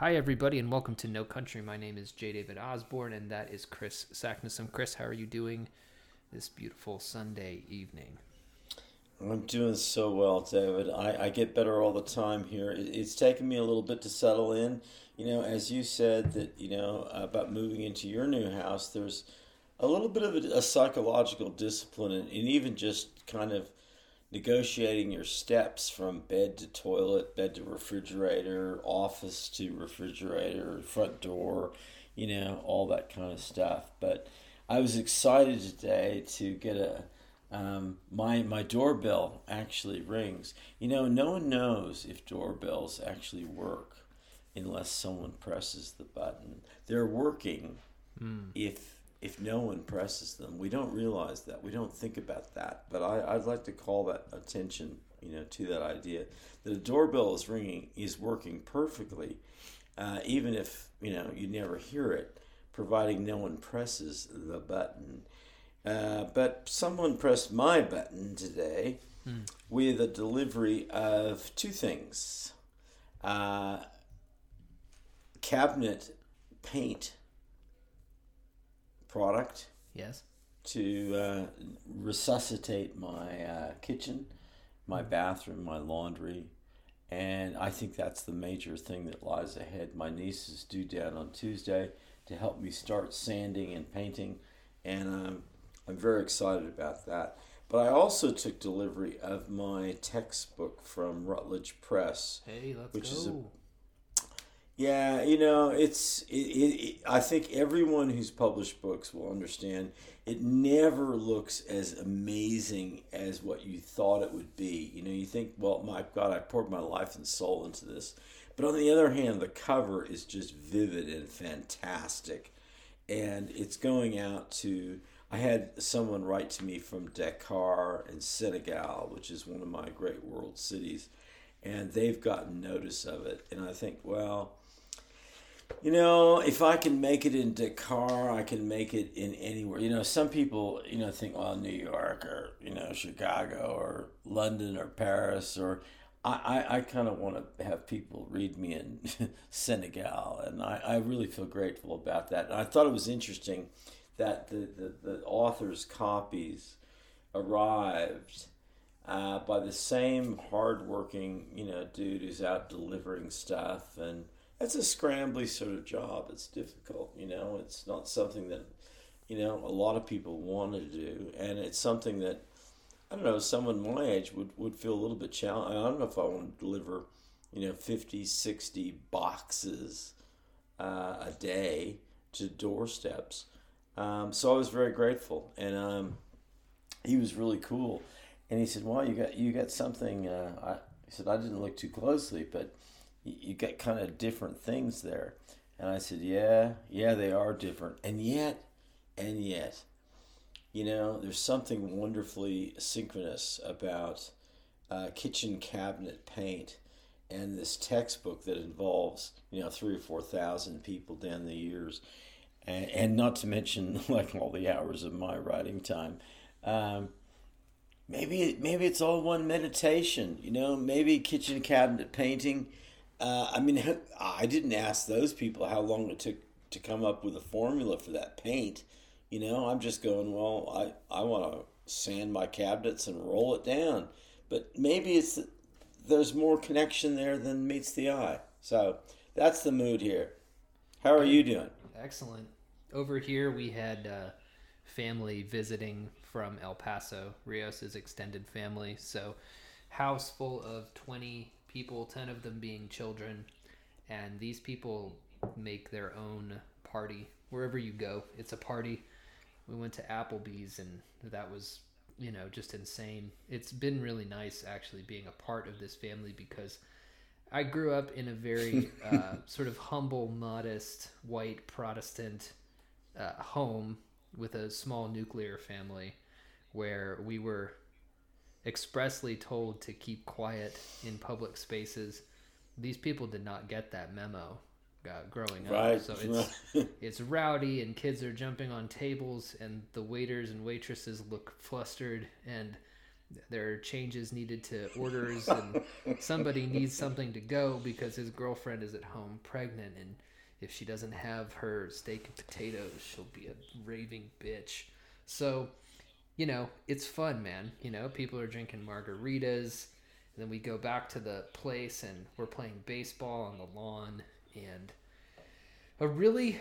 Hi, everybody, and welcome to No Country. My name is J. David Osborne, and that is Chris Sacknessum. Chris, how are you doing this beautiful Sunday evening? I'm doing so well, David. I, I get better all the time here. It, it's taken me a little bit to settle in. You know, as you said that, you know, about moving into your new house, there's a little bit of a, a psychological discipline and, and even just kind of negotiating your steps from bed to toilet, bed to refrigerator, office to refrigerator, front door, you know, all that kind of stuff. But I was excited today to get a um, my my doorbell actually rings. You know, no one knows if doorbells actually work unless someone presses the button. They're working mm. if if no one presses them. We don't realize that. We don't think about that. But I, I'd like to call that attention, you know, to that idea that a doorbell is ringing is working perfectly, uh, even if you know you never hear it, providing no one presses the button. Uh, but someone pressed my button today mm. with a delivery of two things uh, cabinet paint product. Yes. To uh, resuscitate my uh, kitchen, my bathroom, my laundry. And I think that's the major thing that lies ahead. My niece is due down on Tuesday to help me start sanding and painting. And um, I'm very excited about that. But I also took delivery of my textbook from Routledge Press. Hey, let's which go. Is a, yeah, you know, it's it, it, it, I think everyone who's published books will understand it never looks as amazing as what you thought it would be. You know, you think, well, my God, I poured my life and soul into this. But on the other hand, the cover is just vivid and fantastic. And it's going out to I had someone write to me from Dakar in Senegal, which is one of my great world cities, and they've gotten notice of it. And I think, well, you know, if I can make it in Dakar, I can make it in anywhere. You know, some people, you know, think, well, New York or, you know, Chicago or London or Paris or. I, I, I kind of want to have people read me in Senegal, and I, I really feel grateful about that. And I thought it was interesting that the, the, the author's copies arrived uh, by the same hardworking, you know, dude who's out delivering stuff and that's a scrambly sort of job. It's difficult, you know. It's not something that, you know, a lot of people want to do, and it's something that, I don't know, someone my age would, would feel a little bit challenged. I don't know if I want to deliver, you know, 50, 60 boxes uh, a day to doorsteps. Um, so I was very grateful, and um, he was really cool. And he said, "Well, you got you got something." Uh, I, he said, "I didn't look too closely, but." You get kind of different things there. And I said, yeah, yeah, they are different. And yet, and yet, you know, there's something wonderfully synchronous about uh, kitchen cabinet paint and this textbook that involves, you know, three or 4,000 people down the years. And, and not to mention like all the hours of my writing time. Um, maybe, maybe it's all one meditation, you know, maybe kitchen cabinet painting uh, I mean, I didn't ask those people how long it took to come up with a formula for that paint. You know, I'm just going, well, I, I want to sand my cabinets and roll it down. But maybe it's there's more connection there than meets the eye. So that's the mood here. How are you doing? Excellent. Over here, we had uh, family visiting from El Paso, Rios's extended family. So, house full of 20 people, 10 of them being children. And these people make their own party wherever you go. It's a party. We went to Applebee's and that was, you know, just insane. It's been really nice actually being a part of this family because I grew up in a very uh, sort of humble, modest, white Protestant uh, home with a small nuclear family where we were expressly told to keep quiet in public spaces. These people did not get that memo uh, growing up. Right. So it's it's rowdy and kids are jumping on tables and the waiters and waitresses look flustered and there are changes needed to orders and somebody needs something to go because his girlfriend is at home pregnant and if she doesn't have her steak and potatoes she'll be a raving bitch so you know it's fun man you know people are drinking margaritas and then we go back to the place and we're playing baseball on the lawn and a really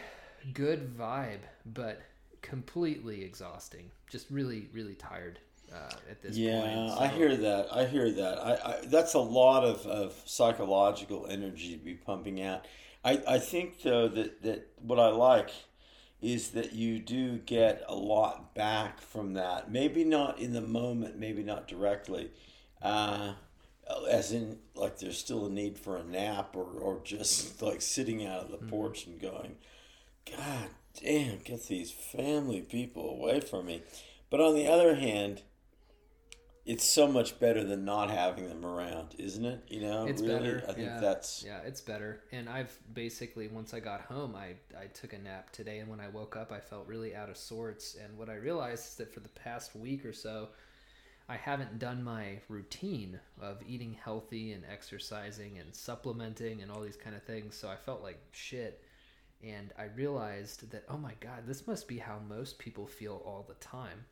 good vibe but completely exhausting just really really tired uh, at this yeah, point. Yeah, I hear that. I hear that. I, I that's a lot of, of psychological energy to be pumping out. I, I think though that, that what I like is that you do get a lot back from that. Maybe not in the moment, maybe not directly. Uh, as in like there's still a need for a nap or, or just like sitting out of the mm-hmm. porch and going, God damn, get these family people away from me. But on the other hand, it's so much better than not having them around, isn't it? You know, it's really, better. I think yeah. that's yeah, it's better. And I've basically once I got home, I I took a nap today, and when I woke up, I felt really out of sorts. And what I realized is that for the past week or so, I haven't done my routine of eating healthy and exercising and supplementing and all these kind of things. So I felt like shit. And I realized that, oh my God, this must be how most people feel all the time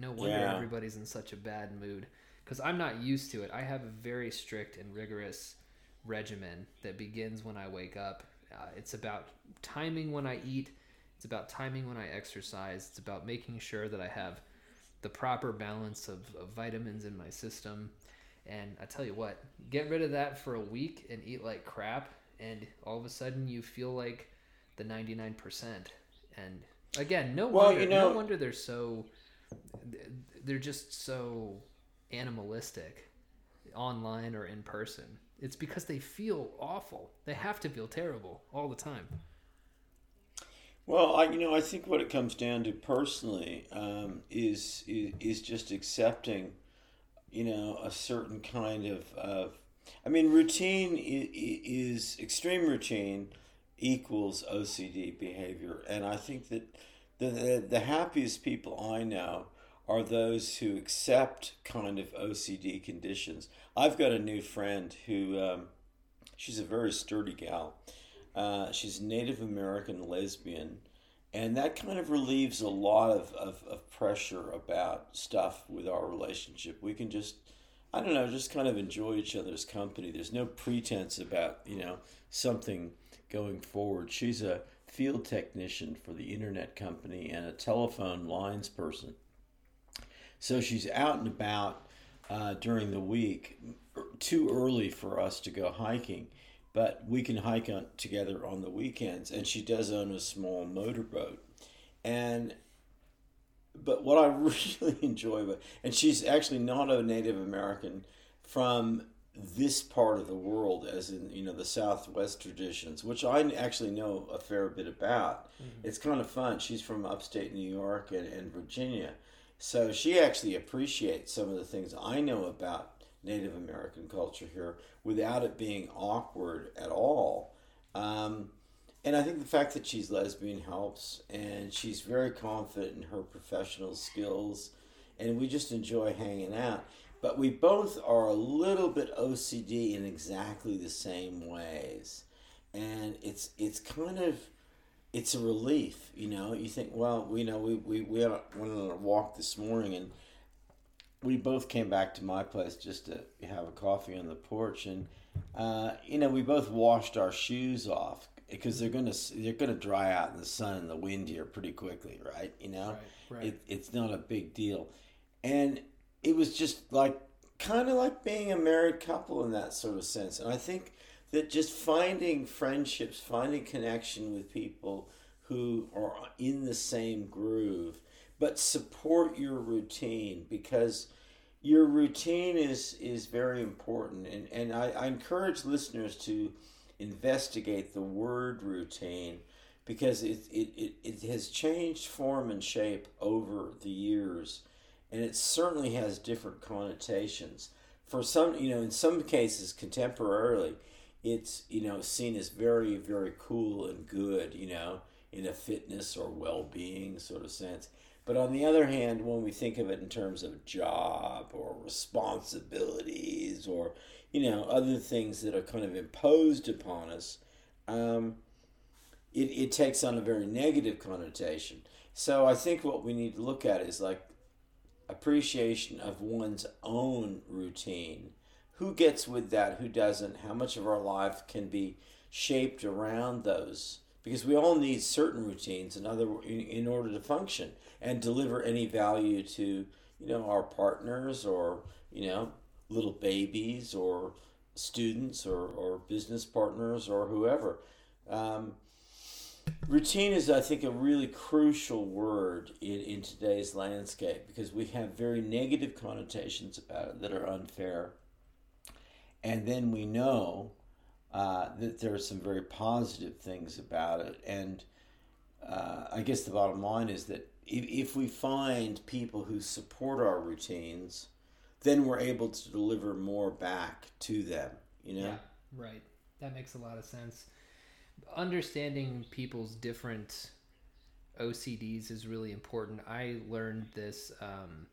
no wonder yeah. everybody's in such a bad mood because I'm not used to it. I have a very strict and rigorous regimen that begins when I wake up. Uh, it's about timing when I eat. It's about timing when I exercise. It's about making sure that I have the proper balance of, of vitamins in my system. And I tell you what, get rid of that for a week and eat like crap, and all of a sudden you feel like the 99%. And again, no well, wonder, you know, no wonder they're so they're just so animalistic online or in person. It's because they feel awful. They have to feel terrible all the time. Well, I you know I think what it comes down to personally um, is, is is just accepting, you know, a certain kind of of. I mean, routine is, is extreme routine equals OCD behavior, and I think that the, the, happiest people I know are those who accept kind of OCD conditions. I've got a new friend who, um, she's a very sturdy gal. Uh, she's Native American lesbian, and that kind of relieves a lot of, of, of pressure about stuff with our relationship. We can just, I don't know, just kind of enjoy each other's company. There's no pretense about, you know, something going forward. She's a field technician for the internet company and a telephone lines person. So she's out and about uh, during the week, too early for us to go hiking, but we can hike on, together on the weekends. And she does own a small motorboat. And but what I really enjoy about, and she's actually not a Native American from this part of the world, as in you know the Southwest traditions, which I actually know a fair bit about. Mm-hmm. It's kind of fun. She's from upstate New York and, and Virginia, so she actually appreciates some of the things I know about Native American culture here without it being awkward at all. Um, and I think the fact that she's lesbian helps, and she's very confident in her professional skills, and we just enjoy hanging out but we both are a little bit OCD in exactly the same ways, and it's it's kind of it's a relief, you know. You think, well, we know we we we went on a walk this morning, and we both came back to my place just to have a coffee on the porch, and uh, you know, we both washed our shoes off because they're gonna they're gonna dry out in the sun and the wind here pretty quickly, right? You know, right, right. It, it's not a big deal, and it was just like kind of like being a married couple in that sort of sense. And I think that just finding friendships, finding connection with people who are in the same groove, but support your routine because your routine is is very important. And and I, I encourage listeners to investigate the word routine because it, it, it, it has changed form and shape over the years and it certainly has different connotations. For some, you know, in some cases, contemporarily, it's you know seen as very very cool and good, you know, in a fitness or well being sort of sense. But on the other hand, when we think of it in terms of job or responsibilities or you know other things that are kind of imposed upon us, um, it, it takes on a very negative connotation. So I think what we need to look at is like appreciation of one's own routine. Who gets with that? Who doesn't? How much of our life can be shaped around those? Because we all need certain routines in other in, in order to function and deliver any value to you know our partners or you know little babies or students or, or business partners or whoever. Um, routine is, I think, a really crucial word in, in today's landscape because we have very negative connotations about it that are unfair. And then we know uh, that there are some very positive things about it. And uh, I guess the bottom line is that if, if we find people who support our routines, then we're able to deliver more back to them, you know? Yeah, right. That makes a lot of sense. Understanding people's different OCDs is really important. I learned this um,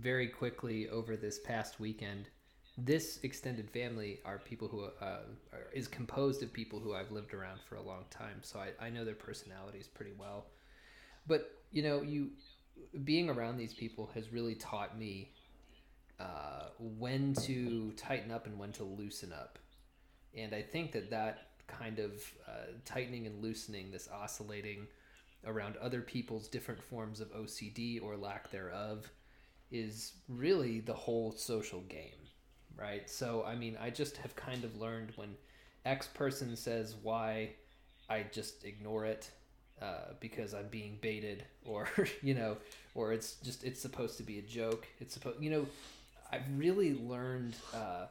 very quickly over this past weekend. This extended family are people who uh, are, is composed of people who I've lived around for a long time, so I, I know their personalities pretty well. But you know, you being around these people has really taught me uh, when to tighten up and when to loosen up. And I think that that kind of uh, tightening and loosening, this oscillating around other people's different forms of OCD or lack thereof, is really the whole social game, right? So, I mean, I just have kind of learned when X person says Y, I just ignore it uh, because I'm being baited, or you know, or it's just it's supposed to be a joke. It's supposed, you know, I've really learned. Uh,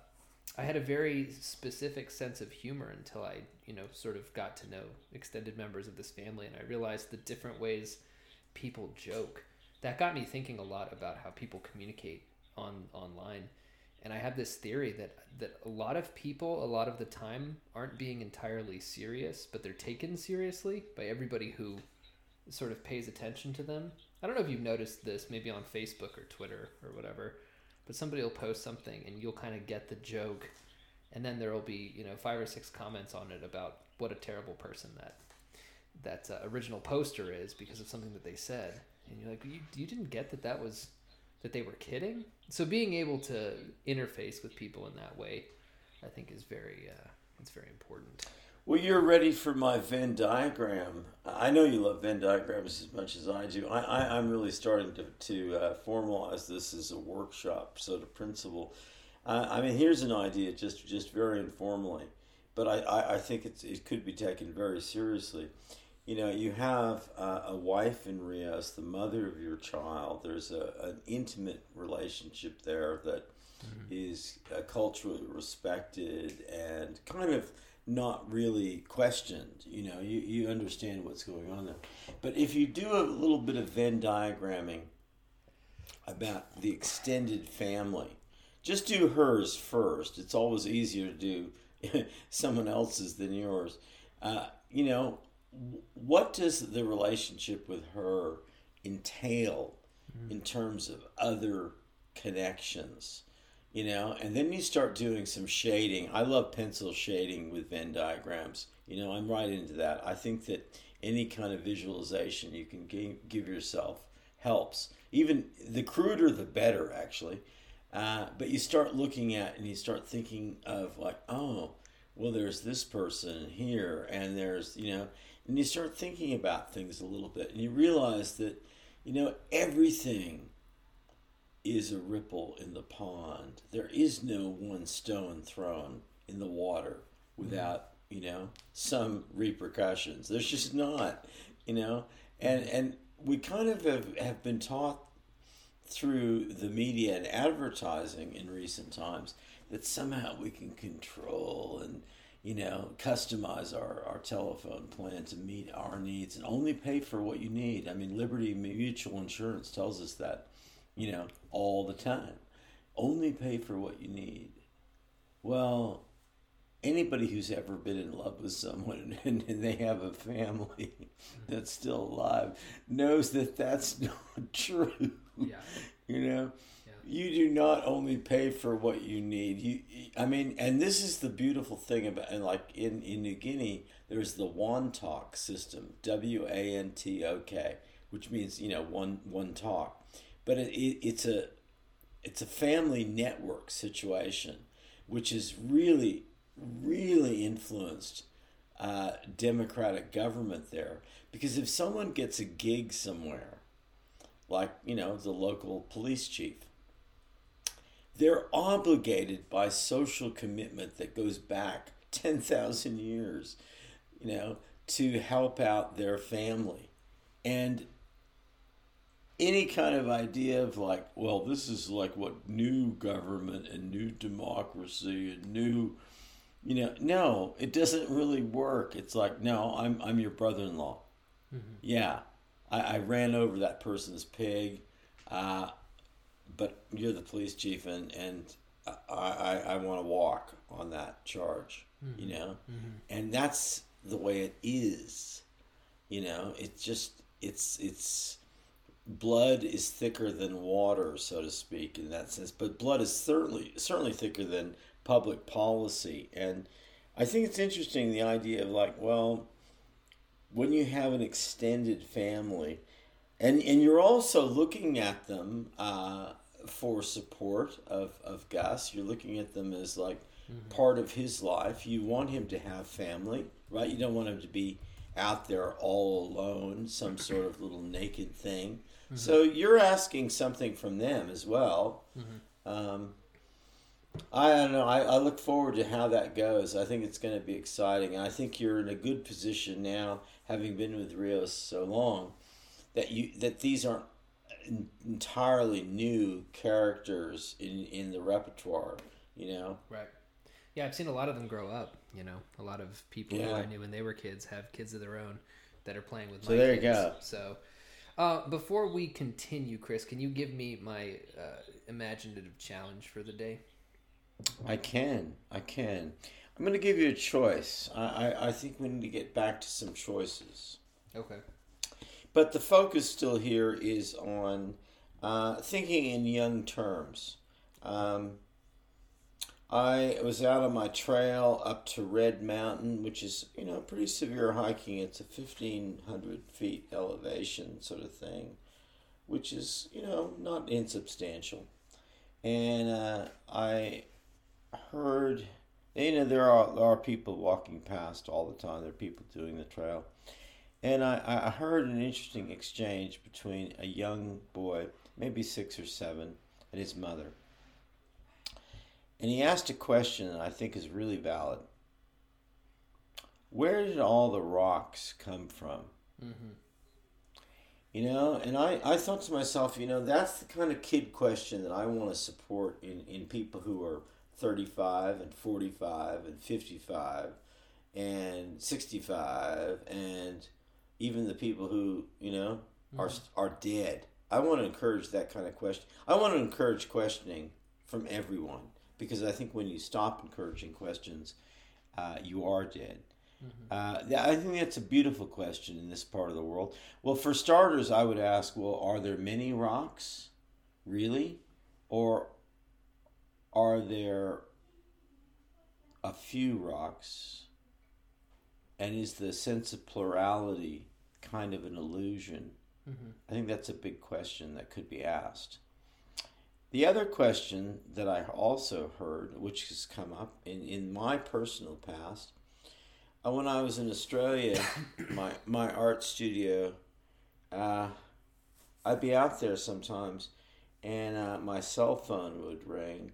I had a very specific sense of humor until I, you know, sort of got to know extended members of this family, and I realized the different ways people joke. That got me thinking a lot about how people communicate on online, and I have this theory that that a lot of people, a lot of the time, aren't being entirely serious, but they're taken seriously by everybody who sort of pays attention to them. I don't know if you've noticed this, maybe on Facebook or Twitter or whatever but somebody will post something and you'll kind of get the joke and then there will be you know five or six comments on it about what a terrible person that that uh, original poster is because of something that they said. And you're like you, you didn't get that that was that they were kidding? So being able to interface with people in that way i think is very uh, it's very important well, you're ready for my Venn diagram. I know you love Venn diagrams as much as I do. I, I, am really starting to, to uh, formalize this as a workshop sort of principle. Uh, I mean, here's an idea, just just very informally, but I, I, I think it's, it could be taken very seriously. You know, you have uh, a wife in Rios, the mother of your child. There's a, an intimate relationship there that mm-hmm. is uh, culturally respected and kind of not really questioned. You know, you, you understand what's going on there. But if you do a little bit of Venn diagramming about the extended family, just do hers first. It's always easier to do someone else's than yours. Uh, you know, what does the relationship with her entail mm-hmm. in terms of other connections? You know and then you start doing some shading. I love pencil shading with venn diagrams. You know i'm right into that. I think that any kind of visualization you can give, yourself helps. Even the cruder the better actually. Uh, but you start looking at and you start thinking of like oh well there's this person here and there's you know and you start thinking about things a little bit and you realize that you know everything is a ripple in the pond. There is no one stone thrown in the water without, you know, some repercussions. There's just not, you know. And and we kind of have, have been taught through the media and advertising in recent times that somehow we can control and you know customize our, our telephone plan to meet our needs and only pay for what you need i mean liberty mutual insurance tells us that you know, all the time. Only pay for what you need. Well, anybody who's ever been in love with someone and, and they have a family that's still alive knows that that's not true. Yeah. You know, Yeah. you do not only pay for what you need. You, I mean, and this is the beautiful thing about, and like in in New Guinea, there's the Wantok system, W A N T O K, which means you know one one talk, but it, it it's a it's a family network situation, which is really really influenced uh, democratic government there. Because if someone gets a gig somewhere like you know the local police chief they're obligated by social commitment that goes back 10,000 years you know to help out their family. And any kind of idea of like well this is like what new government and new democracy and new you know no it doesn't really work. It's like no i'm i'm your brother-in-law. Mm-hmm. Yeah. I, I ran over that person's pig uh, but you're the police chief and and i i, I want to walk on that charge mm-hmm. you know? Mm-hmm. And that's the way it is. You know it's just it's it's blood is thicker than water, so to speak, in that sense. But blood is certainly certainly thicker than public policy, and I think it's interesting the idea of like, well, when you have an extended family, and and you're also looking at them uh, for support of of Gus. You're looking at them as like part of his life. You want him to have family, right? You don't want him to be out there all alone, some sort of little naked thing. So you're asking something from them as well. Um, I don't know. I, I look forward to how that goes. I think it's going to be exciting. And I think you're in a good position now, having been with Rios so long, that you that these aren't entirely new characters in in the repertoire. You know. Right. Yeah, I've seen a lot of them grow up. You know, a lot of people who I knew when they were kids have kids of their own that are playing with So there you go. So, uh, before we continue, Chris, can you give me my uh, imaginative challenge for the day? I can. I can. I'm going to give you a choice. I, I, I think we need to get back to some choices. Okay. But the focus still here is on uh, thinking in young terms. Um, I was out on my trail up to Red Mountain, which is, you know, pretty severe hiking. It's a 1,500 feet elevation sort of thing, which is, you know, not insubstantial. And uh, I heard, you know, there are, there are people walking past all the time. There are people doing the trail. And I, I heard an interesting exchange between a young boy, maybe six or seven, and his mother. And he asked a question that I think is really valid. Where did all the rocks come from? Mm-hmm. You know, and I, I thought to myself, you know, that's the kind of kid question that I want to support in, in people who are 35 and 45 and 55 and 65 and even the people who, you know, are, are dead. I want to encourage that kind of question. I want to encourage questioning from everyone because I think when you stop encouraging questions, uh, you are dead. Uh, I think that's a beautiful question in this part of the world. Well, for starters, I would ask, well, are there many rocks, really, or are there a few rocks? And is the sense of plurality kind of an illusion? Mm-hmm. I think that's a big question that could be asked. The other question that I also heard, which has come up in, in my personal past, uh, when I was in Australia, my my art studio, uh, I'd be out there sometimes, and uh, my cell phone would ring,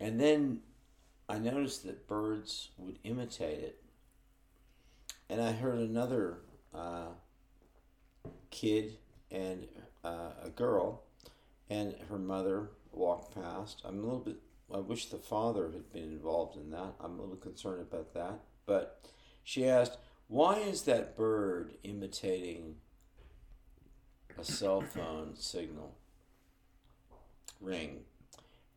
and then I noticed that birds would imitate it, and I heard another uh, kid and uh, a girl, and her mother walked past. I'm a little bit. I wish the father had been involved in that. I'm a little concerned about that, but she asked, Why is that bird imitating a cell phone signal ring?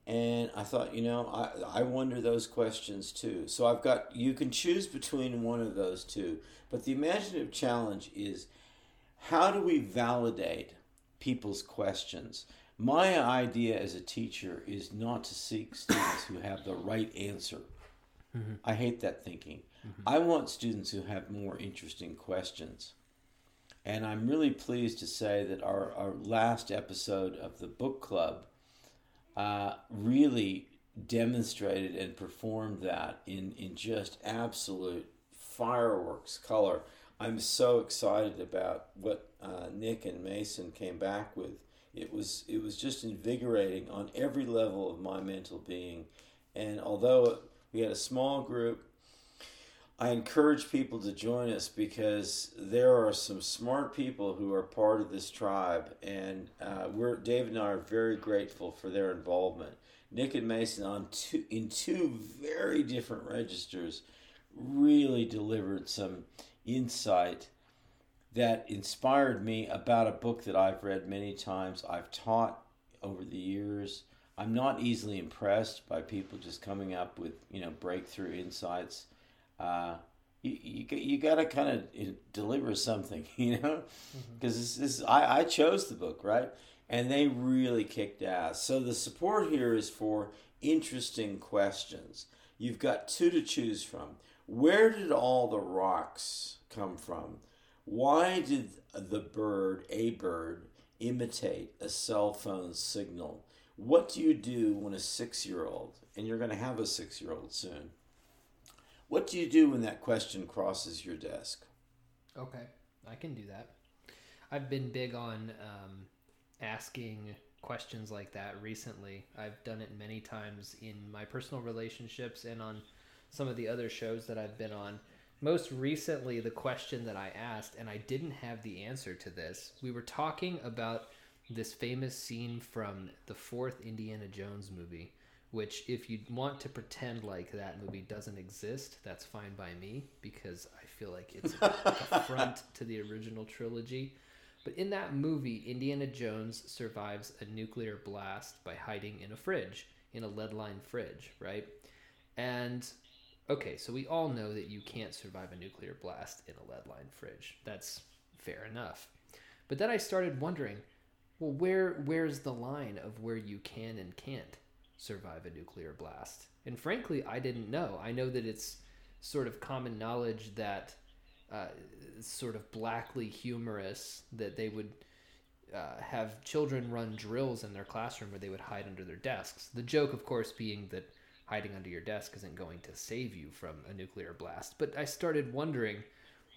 And I thought, you know, I, I wonder those questions too. So I've got, you can choose between one of those two. But the imaginative challenge is how do we validate people's questions? My idea as a teacher is not to seek students who have the right answer. Mm-hmm. I hate that thinking. Mm-hmm. I want students who have more interesting questions. And I'm really pleased to say that our, our last episode of the book club uh, really demonstrated and performed that in, in just absolute fireworks color. I'm so excited about what uh, Nick and Mason came back with. It was it was just invigorating on every level of my mental being, and although we had a small group, I encourage people to join us because there are some smart people who are part of this tribe, and uh, we're Dave and I are very grateful for their involvement. Nick and Mason on two in two very different registers really delivered some insight that inspired me about a book that I've read many times. I've taught over the years. I'm not easily impressed by people just coming up with you know breakthrough insights. Uh, you, you, you got to kind of deliver something, you know, because mm-hmm. this, this I, I chose the book right, and they really kicked ass. So the support here is for interesting questions. You've got two to choose from. Where did all the rocks come from? Why did the bird, a bird, imitate a cell phone signal? What do you do when a six year old, and you're going to have a six year old soon, what do you do when that question crosses your desk? Okay, I can do that. I've been big on um, asking questions like that recently. I've done it many times in my personal relationships and on some of the other shows that I've been on most recently the question that I asked, and I didn't have the answer to this. We were talking about this famous scene from the fourth Indiana Jones movie, which, if you want to pretend like that movie doesn't exist, that's fine by me because I feel like it's a affront to the original trilogy. But in that movie, Indiana Jones survives a nuclear blast by hiding in a fridge, in a lead line fridge, right? And Okay, so we all know that you can't survive a nuclear blast in a lead line fridge. That's fair enough. But then I started wondering, well, where where's the line of where you can and can't survive a nuclear blast? And frankly, I didn't know. I know that it's sort of common knowledge that uh, sort of blackly humorous that they would uh, have children run drills in their classroom where they would hide under their desks. The joke, of course, being that hiding under your desk isn't going to save you from a nuclear blast. But I started wondering,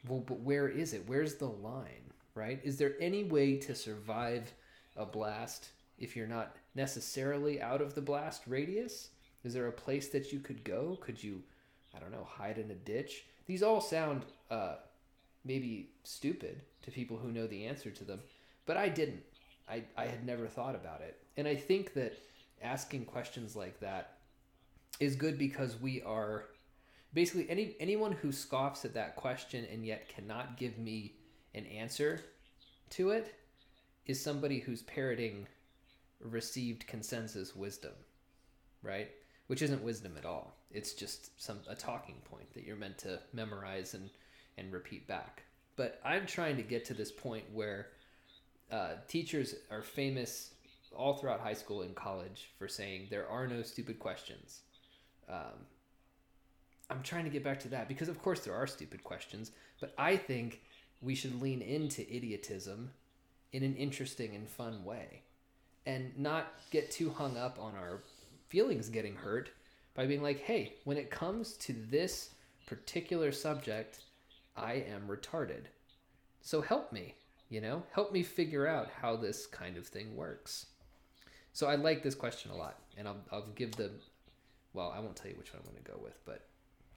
well, but where is it? Where's the line, right? Is there any way to survive a blast if you're not necessarily out of the blast radius? Is there a place that you could go? Could you, I don't know, hide in a ditch? These all sound uh, maybe stupid to people who know the answer to them, but I didn't. I, I had never thought about it. And I think that asking questions like that is good because we are basically any anyone who scoffs at that question and yet cannot give me an answer to it is somebody who's parroting received consensus wisdom, right? Which isn't wisdom at all. It's just some a talking point that you're meant to memorize and and repeat back. But I'm trying to get to this point where uh, teachers are famous all throughout high school and college for saying there are no stupid questions um, I'm trying to get back to that because, of course, there are stupid questions, but I think we should lean into idiotism in an interesting and fun way and not get too hung up on our feelings getting hurt by being like, hey, when it comes to this particular subject, I am retarded. So help me, you know, help me figure out how this kind of thing works. So I like this question a lot, and I'll, I'll give the well, I won't tell you which one I'm going to go with, but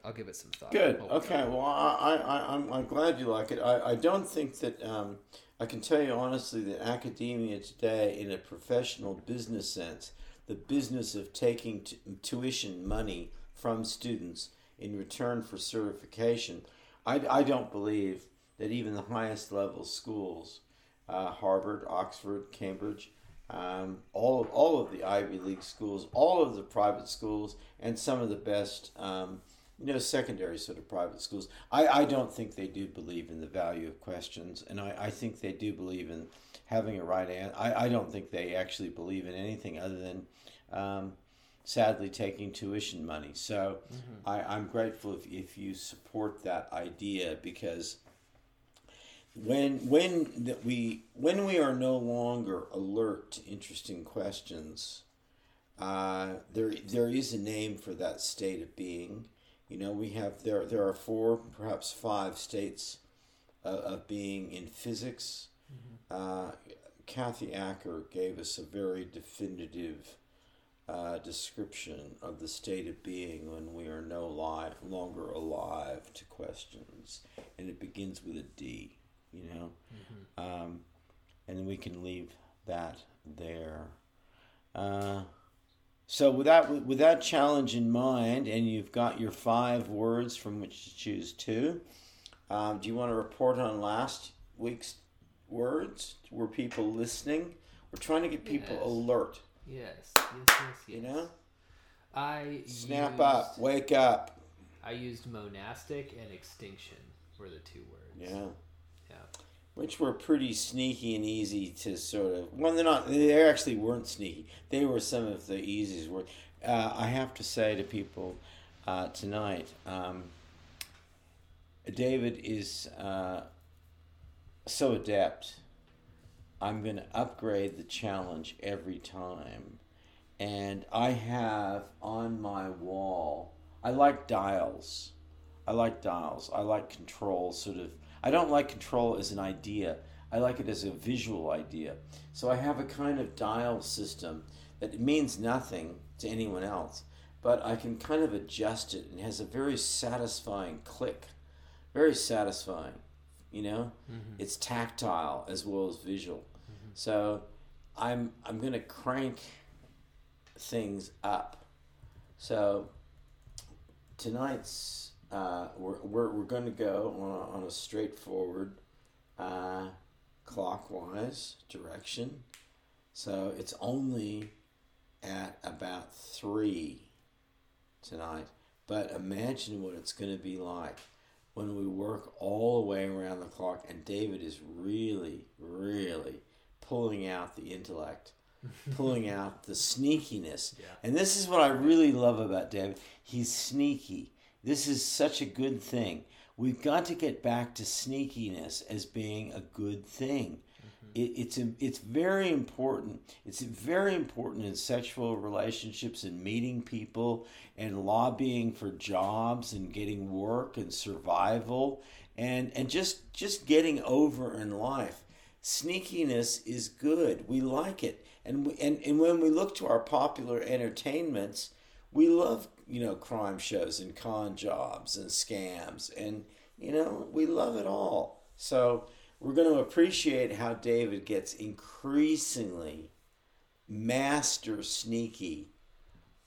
I'll give it some thought. Good. Okay. Well, I, I, I'm, I'm glad you like it. I, I don't think that, um, I can tell you honestly that academia today, in a professional business sense, the business of taking t- tuition money from students in return for certification, I, I don't believe that even the highest level schools, uh, Harvard, Oxford, Cambridge, um, all of all of the Ivy League schools, all of the private schools, and some of the best, um, you know, secondary sort of private schools. I, I don't think they do believe in the value of questions, and I, I think they do believe in having a right answer. I, I don't think they actually believe in anything other than, um, sadly, taking tuition money. So Mm-hmm. I, I'm grateful if, if you support that idea because when when that we when we are no longer alert to interesting questions, uh, there there is a name for that state of being. You know, we have there there are four, perhaps five states uh, of being in physics. Uh, Kathy Acker gave us a very definitive uh, description of the state of being when we are no li- longer alive to questions, and it begins with a D. You know, um, and we can leave that there. Uh, so with that with that challenge in mind, and you've got your five words from which to choose two. Um, do you want to report on last week's words? Were people listening? We're trying to get people Yes. alert. Yes, yes, yes, yes. You know, I snap used, up, wake up. I used monastic and extinction were the two words. Yeah. Which were pretty sneaky and easy to sort of. Well, they're not. They actually weren't sneaky. They were some of the easiest words. Uh, I have to say to people uh, tonight, um, David is uh, so adept. I'm going to upgrade the challenge every time. And I have on my wall, I like dials. I like dials. I like control, sort of. I don't like control as an idea. I like it as a visual idea. So I have a kind of dial system that means nothing to anyone else, but I can kind of adjust it and it has a very satisfying click. Very satisfying, you know? Mm-hmm. It's tactile as well as visual. Mm-hmm. So I'm I'm going to crank things up. So tonight's uh, we're, we're, we're going to go on a, on a straightforward uh, clockwise direction. So it's only at about three tonight. But imagine what it's going to be like when we work all the way around the clock and David is really, really pulling out the intellect, pulling out the sneakiness. Yeah. And this is what I really love about David. He's sneaky. This is such a good thing. We've got to get back to sneakiness as being a good thing. Mm-hmm. It, it's it's very important. It's very important in sexual relationships and meeting people and lobbying for jobs and getting work and survival and and just just getting over in life. Sneakiness is good. We like it. And we, and and when we look to our popular entertainments, we love you know crime shows and con jobs and scams and you know we love it all. So we're going to appreciate how David gets increasingly master sneaky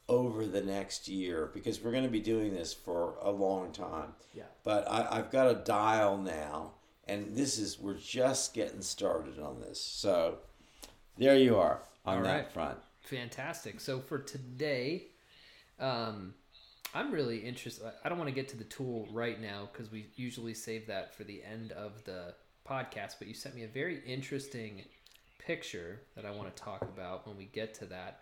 over the next year because we're going to be doing this for a long time. Yeah. But I, I've got a dial now, and this is we're just getting started on this. So there you are on All that right. front. Fantastic. So for today, um, I'm really interested. I don't want to get to the tool right now because we usually save that for the end of the podcast. But you sent me a very interesting picture that I want to talk about when we get to that.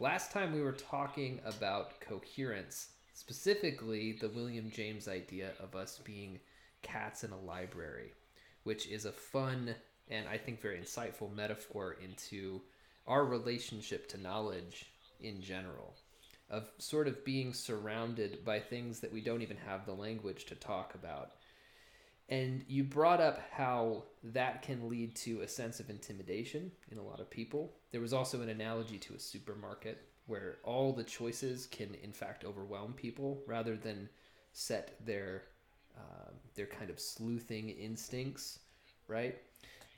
Last time we were talking about coherence, specifically the William James idea of us being cats in a library, which is a fun and I think very insightful metaphor into our relationship to knowledge in general, of sort of being surrounded by things that we don't even have the language to talk about. And you brought up how that can lead to a sense of intimidation in a lot of people. There was also an analogy to a supermarket where all the choices can, in fact, overwhelm people rather than set their uh, their kind of sleuthing instincts, right?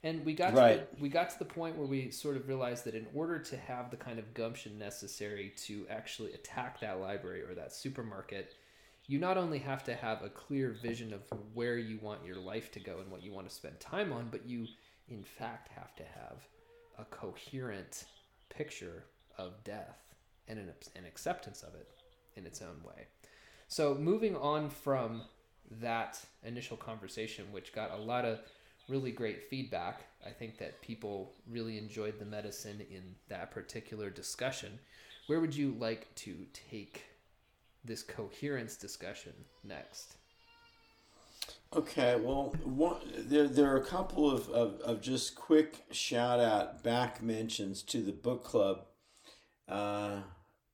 And we got Right. to the, we got to the point where we sort of realized that in order to have the kind of gumption necessary to actually attack that library or that supermarket, you not only have to have a clear vision of where you want your life to go and what you want to spend time on, but you in fact have to have a coherent picture of death and an, an acceptance of it in its own way. So, moving on from that initial conversation, which got a lot of really great feedback, I think that people really enjoyed the medicine in that particular discussion. Where would you like to take this coherence discussion next? Okay, well, one, there, there are a couple of, of, of just quick shout out back mentions to the book club uh,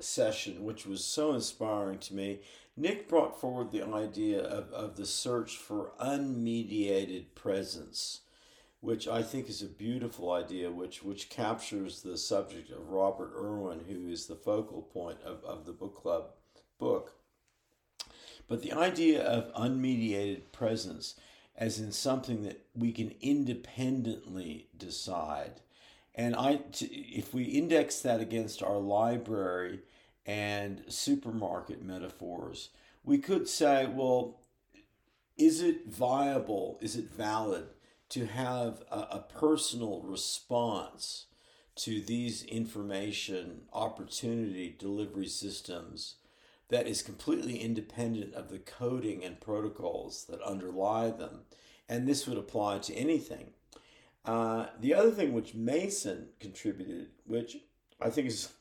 session, which was so inspiring to me. Nick brought forward the idea of, of the search for unmediated presence, which I think is a beautiful idea, which, which captures the subject of Robert Irwin, who is the focal point of, of the book club book. But the idea of unmediated presence, as in something that we can independently decide, and I, if we index that against our library and supermarket metaphors, we could say, well, is it viable? Is it valid to have a, a personal response to these information opportunity delivery systems that is completely independent of the coding and protocols that underlie them? And this would apply to anything. Uh, the other thing which Mason contributed, which I think is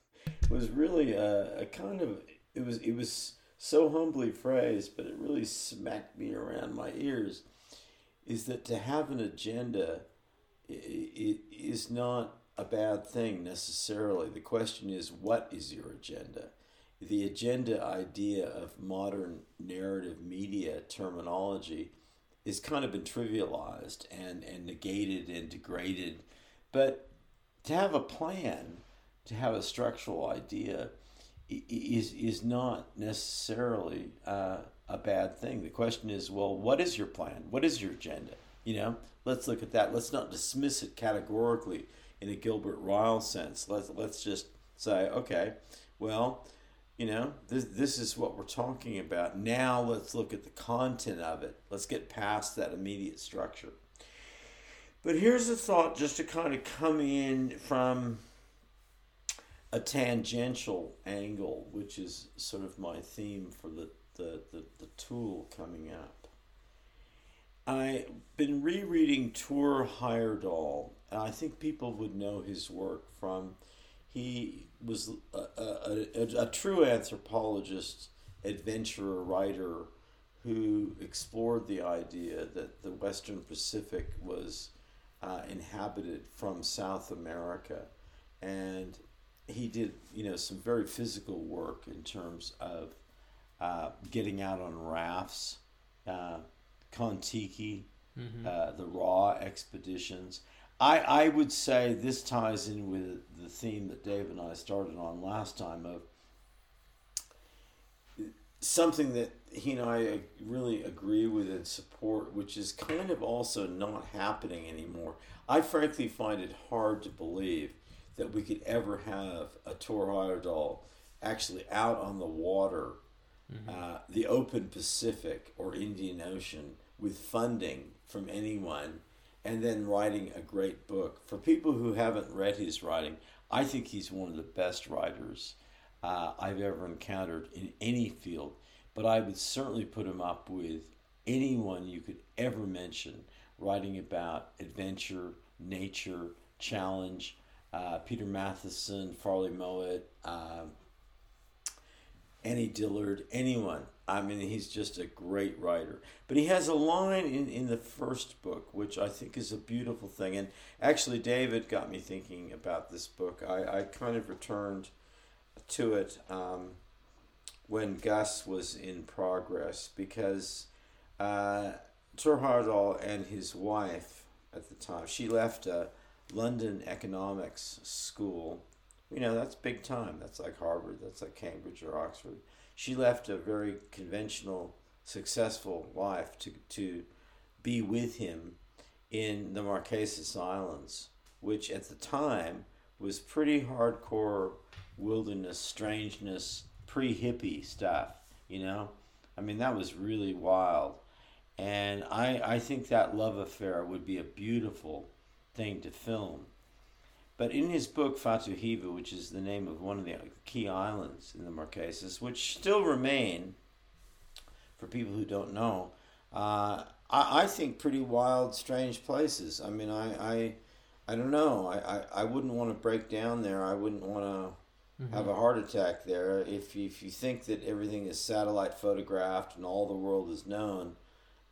was really a, a kind of it was it was so humbly phrased, but it really smacked me around my ears. Is that to have an agenda it is not a bad thing necessarily. The question is, what is your agenda? The agenda idea of modern narrative media terminology is kind of been trivialized and, and negated and degraded. But to have a plan to have a structural idea is is not necessarily uh, a bad thing. The question is, well, what is your plan? What is your agenda? You know, let's look at that. Let's not dismiss it categorically in a Gilbert Ryle sense. Let's let's just say, okay, well, you know, this this is what we're talking about. Now let's look at the content of it. Let's get past that immediate structure. But here's a thought just to kind of come in from a tangential angle, which is sort of my theme for the, the, the, the tool coming up. I've been rereading Thor Heyerdahl, and I think people would know his work from. He was a, a, a, a true anthropologist, adventurer, writer who explored the idea that the Western Pacific was uh, inhabited from South America. And he did you know some very physical work in terms of uh, getting out on rafts, uh, Kon-Tiki, mm-hmm. uh, the Ra expeditions. I, I would say this ties in with the theme that Dave and I started on last time of something that he and I really agree with and support, which is kind of also not happening anymore. I frankly find it hard to believe that we could ever have a Thor Heyerdahl actually out on the water, mm-hmm. uh, the open Pacific or Indian Ocean, with funding from anyone, and then writing a great book. For people who haven't read his writing, I think he's one of the best writers uh, I've ever encountered in any field. But I would certainly put him up with anyone you could ever mention writing about adventure, nature, challenge, uh, Peter Matthiessen, Farley Mowat, uh, Annie Dillard, anyone. I mean, he's just a great writer. But he has a line in, in the first book, which I think is a beautiful thing. And actually, David got me thinking about this book. I, I kind of returned to it um, when Gus was in progress because uh, and his wife at the time, she left a London Economics School. You know, that's big time. That's like Harvard, that's like Cambridge or Oxford. She left a very conventional, successful life to, to be with him in the Marquesas Islands, which at the time was pretty hardcore wilderness, strangeness, pre hippie stuff, you know? I mean, that was really wild. And I, I think that love affair would be a beautiful thing to film. But in his book Fatuhiva, which is the name of one of the key islands in the Marquesas, which still remain, for people who don't know, uh, I, I think pretty wild, strange places. I mean, I, I, I don't know. I, I, I wouldn't want to break down there. I wouldn't want to Mm-hmm. have a heart attack there. If if you think that everything is satellite photographed and all the world is known,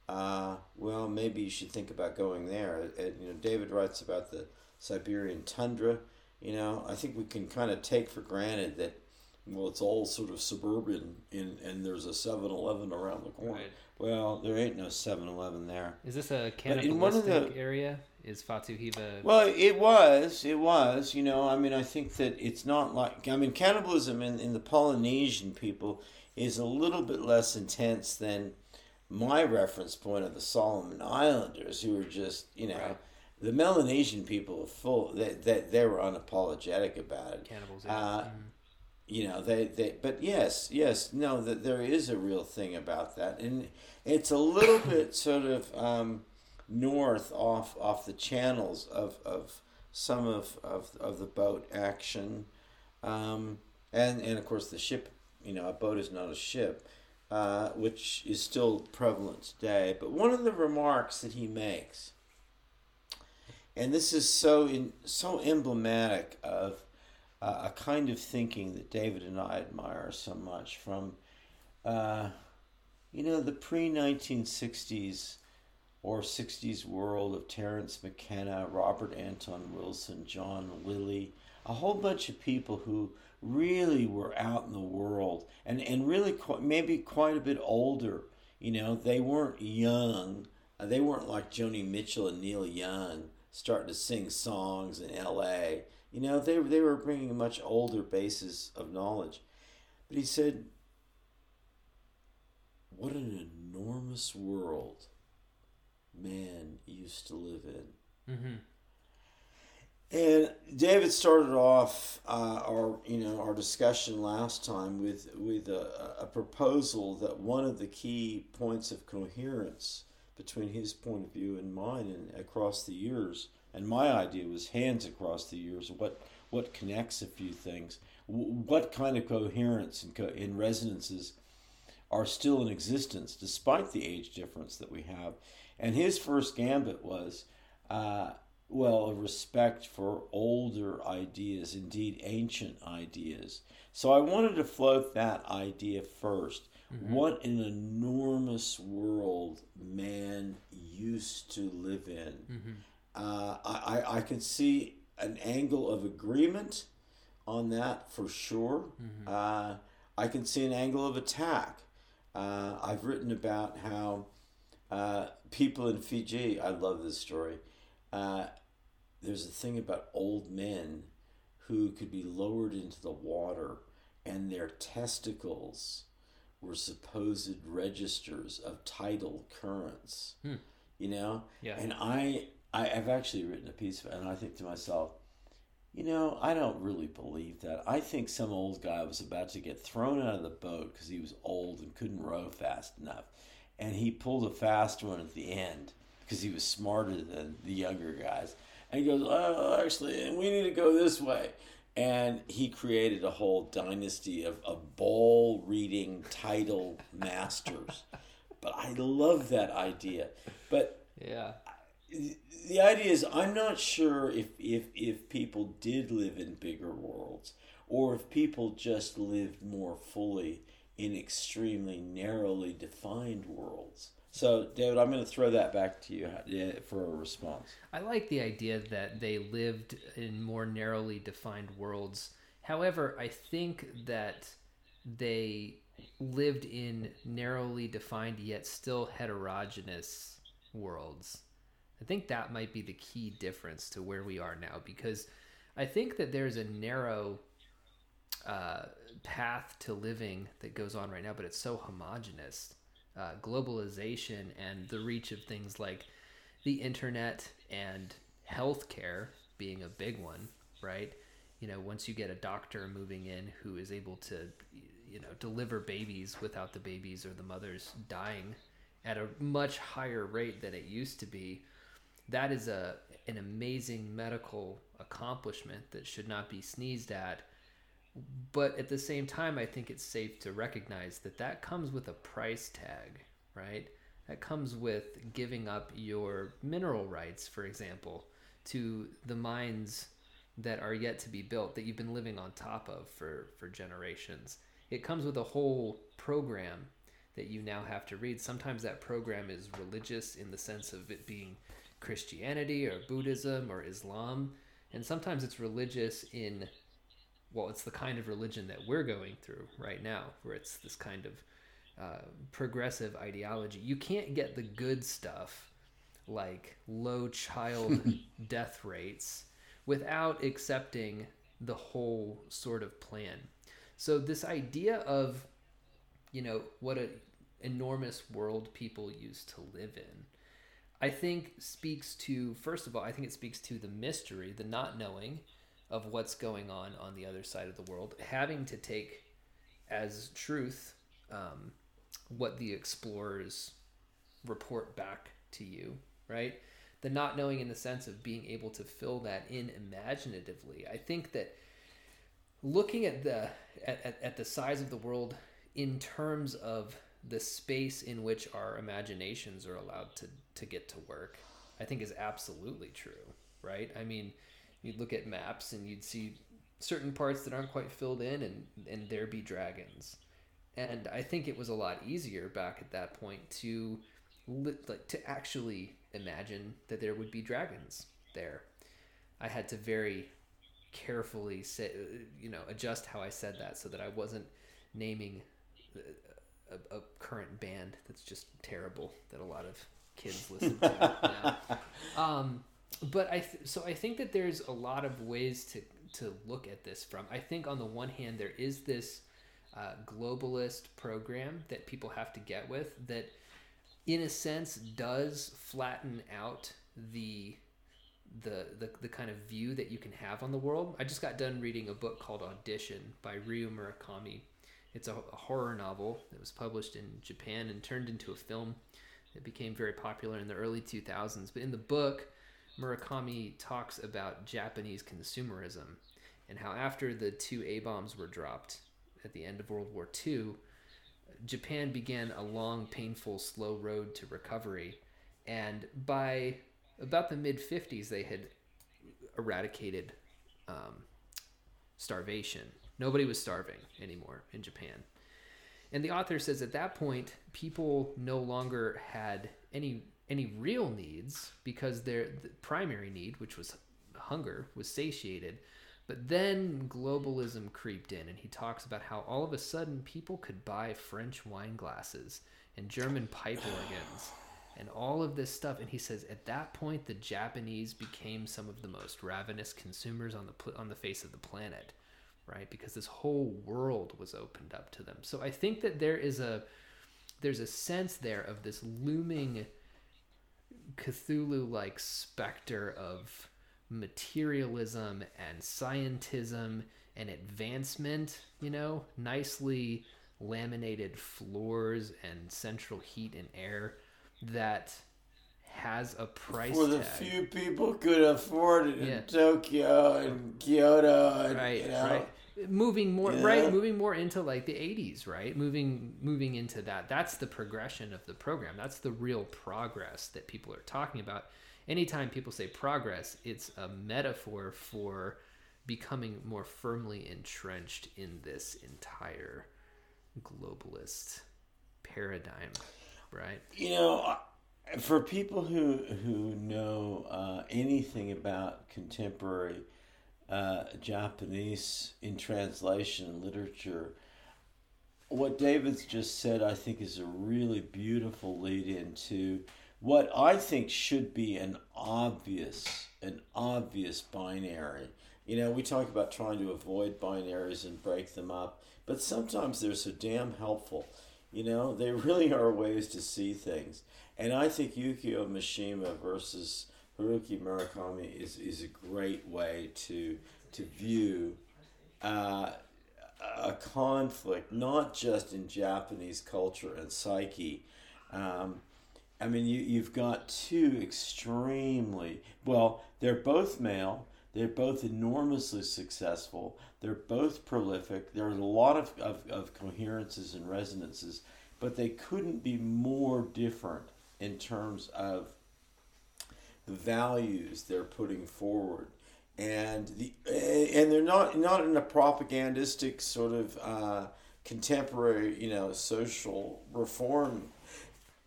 uh, well, maybe you should think about going there. Uh, you know, David writes about the Siberian tundra. You know, I think we can kind of take for granted that, well, it's all sort of suburban in, and there's a 7-Eleven around the corner. Right. Well, there ain't no 7-Eleven there. Is this a But in one of cannibalistic the- area? Is Fatuhiva? Well, it was. It was. You know, I mean, I think that it's not like. I mean, cannibalism in, in the Polynesian people is a little bit less intense than my reference point of the Solomon Islanders, who were just, you know, Right. the Melanesian people are full. That they, they were unapologetic about it. cannibals. Uh, Mhm. you know they, they but yes yes no that there is a real thing about that and it's a little bit sort of um, north off off the channels of, of some of, of, of the boat action um, and and of course the ship you know a boat is not a ship uh, which is still prevalent today. But one of the remarks that he makes and this is so in so emblematic of uh, a kind of thinking that David and I admire so much from, uh, you know, the pre 1960s or 60s world of Terence McKenna, Robert Anton Wilson, John Lilly, a whole bunch of people who really were out in the world and, and really quite, maybe quite a bit older. You know, they weren't young. Uh, They weren't like Joni Mitchell and Neil Young starting to sing songs in L.A. You know, they they were bringing a much older basis of knowledge. But he said, "What an enormous world man used to live in." Mhm. And David started off uh, our you know our discussion last time with with a, a proposal that one of the key points of coherence between his point of view and mine and across the years and my idea was hands across the years what what connects a few things what kind of coherence and co- and resonances are still in existence despite the age difference that we have. And his first gambit was uh, well, a respect for older ideas, indeed ancient ideas. So I wanted to float that idea 1st What an enormous world man used to live in. Uh, I, I, I can see an angle of agreement on that for sure. Uh, I can see an angle of attack. Uh, I've written about how uh, people in Fiji, I love this story. There's a thing about old men who could be lowered into the water and their testicles were supposed registers of tidal currents. Hmm. You know? Yeah. And I, I have actually written a piece of it, and I think to myself, you know, I don't really believe that. I think some old guy was about to get thrown out of the boat because he was old and couldn't row fast enough. And he pulled a fast one at the end because he was smarter than the younger guys. And he goes, Oh, actually, we need to go this way. And he created a whole dynasty of, of ball reading tidal masters. But I love that idea. But Yeah. the idea is I'm not sure if, if if people did live in bigger worlds or if people just lived more fully in extremely narrowly defined worlds. So, David, I'm going to throw that back to you uh, for a response. I like the idea that they lived in more narrowly defined worlds. However, I think that they lived in narrowly defined yet still heterogeneous worlds. I think that might be the key difference to where we are now because I think that there's a narrow uh, path to living that goes on right now, but it's so homogenous. Uh, globalization and the reach of things like the internet and healthcare being a big one, right? You know, once you get a doctor moving in who is able to, you know, deliver babies without the babies or the mothers dying at a much higher rate than it used to be, that is a an amazing medical accomplishment that should not be sneezed at. But at the same time, I think it's safe to recognize that that comes with a price tag, right? That comes with giving up your mineral rights, for example, to the mines that are yet to be built that you've been living on top of for, for generations. It comes with a whole program that you now have to read. Sometimes that program is religious in the sense of it being Christianity or Buddhism or Islam. And sometimes it's religious in, well, it's the kind of religion that we're going through right now, where it's this kind of uh, progressive ideology. You can't get the good stuff like low child death rates without accepting the whole sort of plan. So this idea of you know what an enormous world people used to live in I think speaks to first of all, I think it speaks to the mystery, the not knowing of what's going on on the other side of the world, having to take as truth um, what the explorers report back to you, right? The not knowing in the sense of being able to fill that in imaginatively. I think that looking at the at, at, at the size of the world in terms of the space in which our imaginations are allowed to to get to work i think is absolutely true right i mean you'd look at maps and you'd see certain parts that aren't quite filled in and and there be dragons and i think it was a lot easier back at that point to like to actually imagine that there would be dragons there i had to very carefully say you know adjust how i said that so that i wasn't naming a, a current band that's just terrible that a lot of kids listen to now. Um, but I th- so I think that there's a lot of ways to to look at this from. I think on the one hand there is this uh, globalist program that people have to get with that, in a sense, does flatten out the the, the the kind of view that you can have on the world. I just got done reading a book called Audition by Ryu Murakami, it's a, a horror novel that was published in Japan and turned into a film that became very popular in the early 2000s. But in the book, Murakami talks about Japanese consumerism and how after the two A bombs were dropped at the end of World War II, Japan began a long, painful, slow road to recovery. And by about the mid 50s, they had eradicated um, starvation Nobody was starving anymore in Japan. And the author says at that point, people no longer had any any real needs because their the primary need, which was hunger, was satiated. But then globalism creeped in, and he talks about how all of a sudden people could buy French wine glasses and German pipe organs and all of this stuff. And he says at that point, the Japanese became some of the most ravenous consumers on the on the face of the planet right? Because this whole world was opened up to them. So I think that there is a there's a sense there of this looming Cthulhu-like specter of materialism and scientism and advancement, you know, nicely laminated floors and central heat and air that has a price for the tag. few people could afford it in Tokyo and Kyoto and right, you know, right. Moving more Yeah. right, moving more into like the '80s, right? Moving, moving into that. That's the progression of the program. That's the real progress that people are talking about. Anytime people say progress, it's a metaphor for becoming more firmly entrenched in this entire globalist paradigm, right? you know, for people who who know uh, anything about contemporary uh, Japanese in translation literature, what David's just said, I think, is a really beautiful lead into what I think should be an obvious an obvious binary. You know, we talk about trying to avoid binaries and break them up, but sometimes they're so damn helpful. You know, they really are ways to see things. And I think Yukio Mishima versus Haruki Murakami is, is a great way to to view uh, a conflict, not just in Japanese culture and psyche, um, I mean, you, you've got two extremely well. They're both male. They're both enormously successful. They're both prolific. There's a lot of, of, of coherences and resonances, but they couldn't be more different in terms of the values they're putting forward and the and they're not not in a propagandistic sort of uh, contemporary you know social reform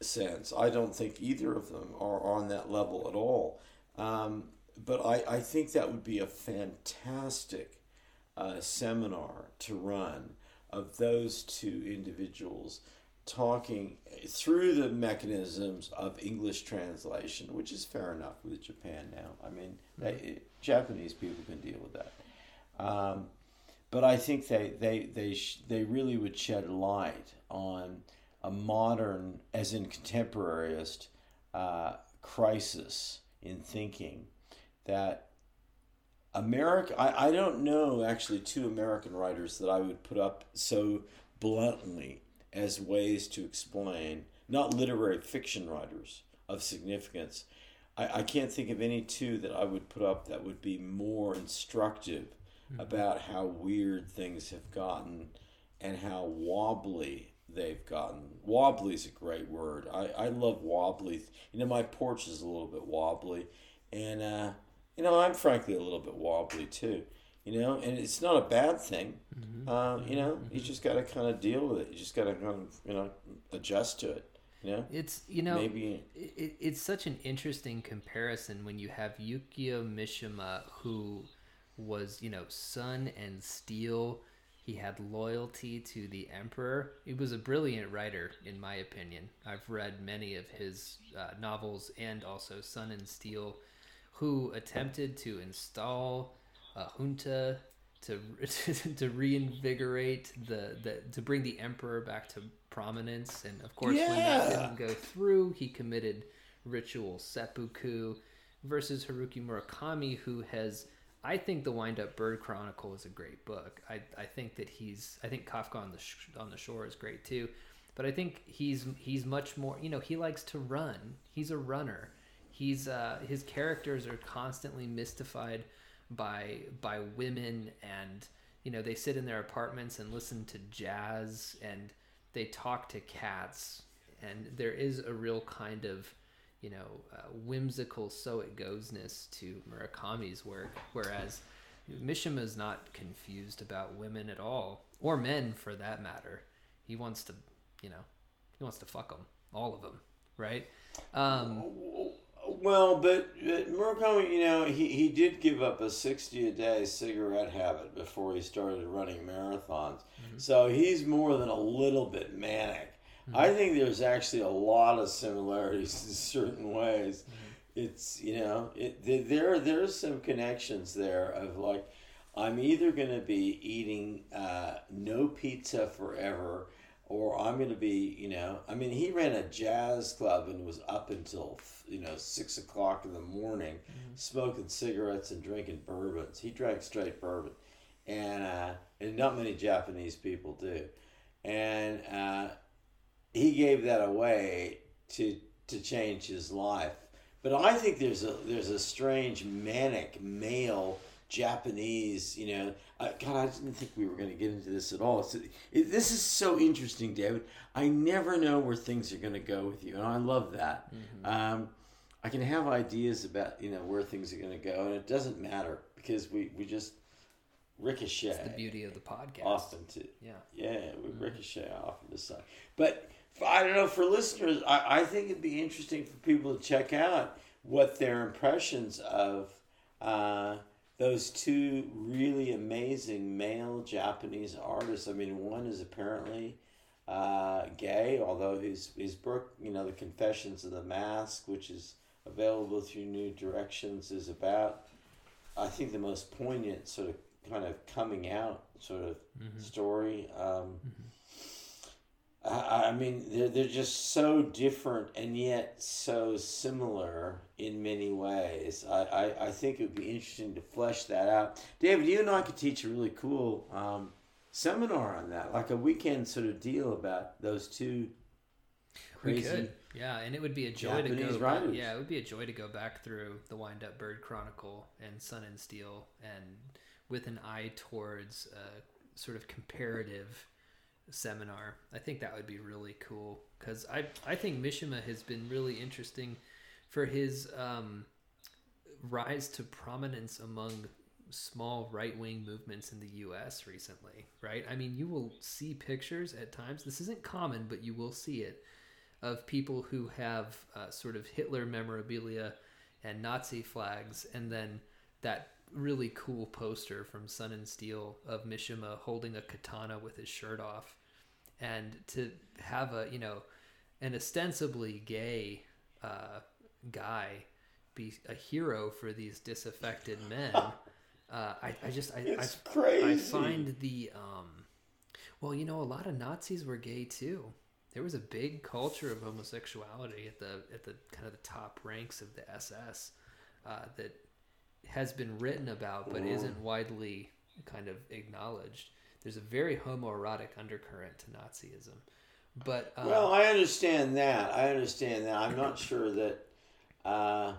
sense. I don't think either of them are on that level at all. Um, but I, I think that would be a fantastic uh, seminar to run of those two individuals talking through the mechanisms of English translation, which is fair enough with Japan now. I mean, mm-hmm. they, Japanese people can deal with that. Um, but I think they they they sh- they really would shed light on a modern, as in contemporaryist, uh, crisis in thinking that America. I, I don't know actually two American writers that I would put up so bluntly as ways to explain, not literary fiction writers of significance. I, I can't think of any two that I would put up that would be more instructive mm-hmm. about how weird things have gotten and how wobbly they've gotten. Wobbly is a great word. I, I love wobbly. You know, my porch is a little bit wobbly. And, uh, you know, I'm frankly a little bit wobbly too you know, and it's not a bad thing. Mm-hmm. Uh, you know, mm-hmm. you just got to kind of deal with it. You just got to kind of, you know, adjust to it. You know, it's you know, maybe it, it's such an interesting comparison when you have Yukio Mishima, who was you know sun and steel. He had loyalty to the emperor. He was a brilliant writer, in my opinion. I've read many of his uh, novels and also Sun and Steel, who attempted to install a junta to to reinvigorate the, the to bring the emperor back to prominence and of course yeah. when that didn't go through he committed ritual seppuku versus Haruki Murakami who has I think the Wind Up Bird Chronicle is a great book. I, I think that he's I think Kafka on the sh- on the shore is great too, but I think he's he's much more you know he likes to run. He's a runner. He's uh, his characters are constantly mystified by by women and you know they sit in their apartments and listen to jazz and they talk to cats. And there is a real kind of you know uh, whimsical so it goesness to Murakami's work whereas Mishima is not confused about women at all or men for that matter. He wants to you know he wants to fuck them all of them right? Um, well, but, but Murakami, you know, he, he did give up a 60 a day cigarette habit before he started running marathons. Mm-hmm. So he's more than a little bit manic. Mm-hmm. I think there's actually a lot of similarities in certain ways. Mm-hmm. It's, you know, it, there there's some connections there of like, I'm either going to be eating uh, no pizza forever or I'm going to be, you know, I mean, he ran a jazz club and was up until, you know, six o'clock in the morning, mm-hmm. smoking cigarettes and drinking bourbons. He drank straight bourbon, and uh, and not many Japanese people do, and uh, he gave that away to to change his life. But I think there's a there's a strange manic male Japanese, you know. Uh, God, I didn't think we were going to get into this at all. So, it, this is so interesting, David. I never know where things are going to go with you, and I love that. Mm-hmm. Um, I can have ideas about you know where things are going to go, and it doesn't matter because we, we just ricochet. It's the beauty of the podcast. Often to yeah yeah we mm-hmm. ricochet off of the side, but I don't know for listeners. I, I think it'd be interesting for people to check out what their impressions of. Uh, those two really amazing male Japanese artists. I mean, one is apparently uh, gay, although his his book, you know, the Confessions of the Mask, which is available through New Directions, is about, I think, the most poignant sort of kind of coming out sort of mm-hmm. story. Um, mm-hmm. I, I mean, they're, they're just so different and yet so similar in many ways. I, I, I think it would be interesting to flesh that out. David, you and I could teach a really cool um, seminar on that, like a weekend sort of deal about those two crazy Yeah, and it would be a joy to go. writers. Yeah, it would be a joy to go back through the Wind Up Bird Chronicle and Sun and Steel, and with an eye towards a sort of comparative seminar. I think that would be really cool because I I think Mishima has been really interesting for his um, rise to prominence among small right wing movements in the U.S. recently. Right? I mean, you will see pictures at times. This isn't common, but you will see it of people who have uh, sort of Hitler memorabilia and Nazi flags, and then that really cool poster from Sun and Steel of Mishima holding a katana with his shirt off, and to have a you know an ostensibly gay uh, guy be a hero for these disaffected men. Uh, I, I just I, I, crazy. I find the um, well, you know, a lot of Nazis were gay too. There was a big culture of homosexuality at the at the kind of the top ranks of the SS uh, that has been written about but isn't widely kind of acknowledged. There's a very homoerotic undercurrent to Nazism, but um, Well, I understand that. I understand that. I'm not sure that, uh,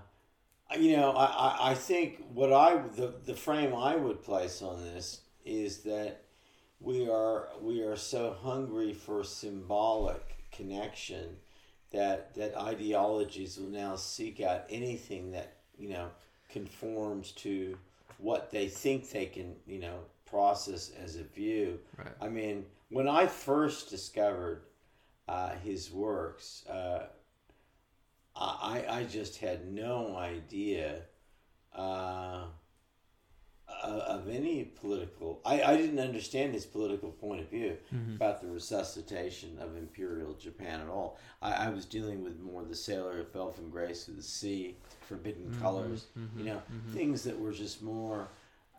you know, I, I, I think what I the the frame I would place on this is that we are we are so hungry for symbolic connection that that ideologies will now seek out anything that you know conforms to what they think they can you know process as a view. Right. I mean, when I first discovered uh, his works, uh, I I just had no idea uh, of any political. I, I didn't understand his political point of view about the resuscitation of imperial Japan at all. I, I was dealing with more the sailor who fell from grace to the sea, forbidden colors, you know, things that were just more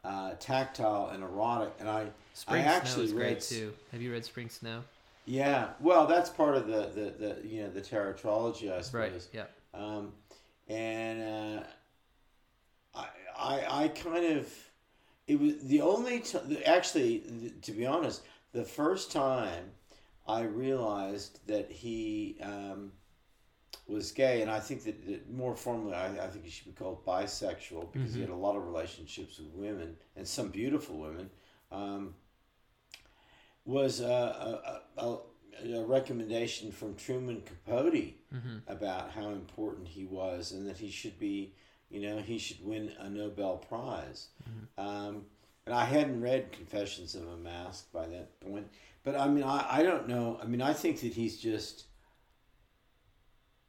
uh, tactile and erotic. And I Spring I Snow actually is read great too. Have you read Spring Snow? Yeah, well, that's part of the, the, the you know the tetralogy, I suppose. Right. Yeah. Um, and uh, I, I I kind of it was the only t- actually to be honest, the first time I realized that he um, was gay, and I think that, that more formally, I, I think he should be called bisexual because he had a lot of relationships with women and some beautiful women. Um, was a, a, a, a recommendation from Truman Capote about how important he was and that he should be, you know, he should win a Nobel Prize. Um, and I hadn't read Confessions of a Mask by that point, but I mean, I, I don't know. I mean, I think that he's just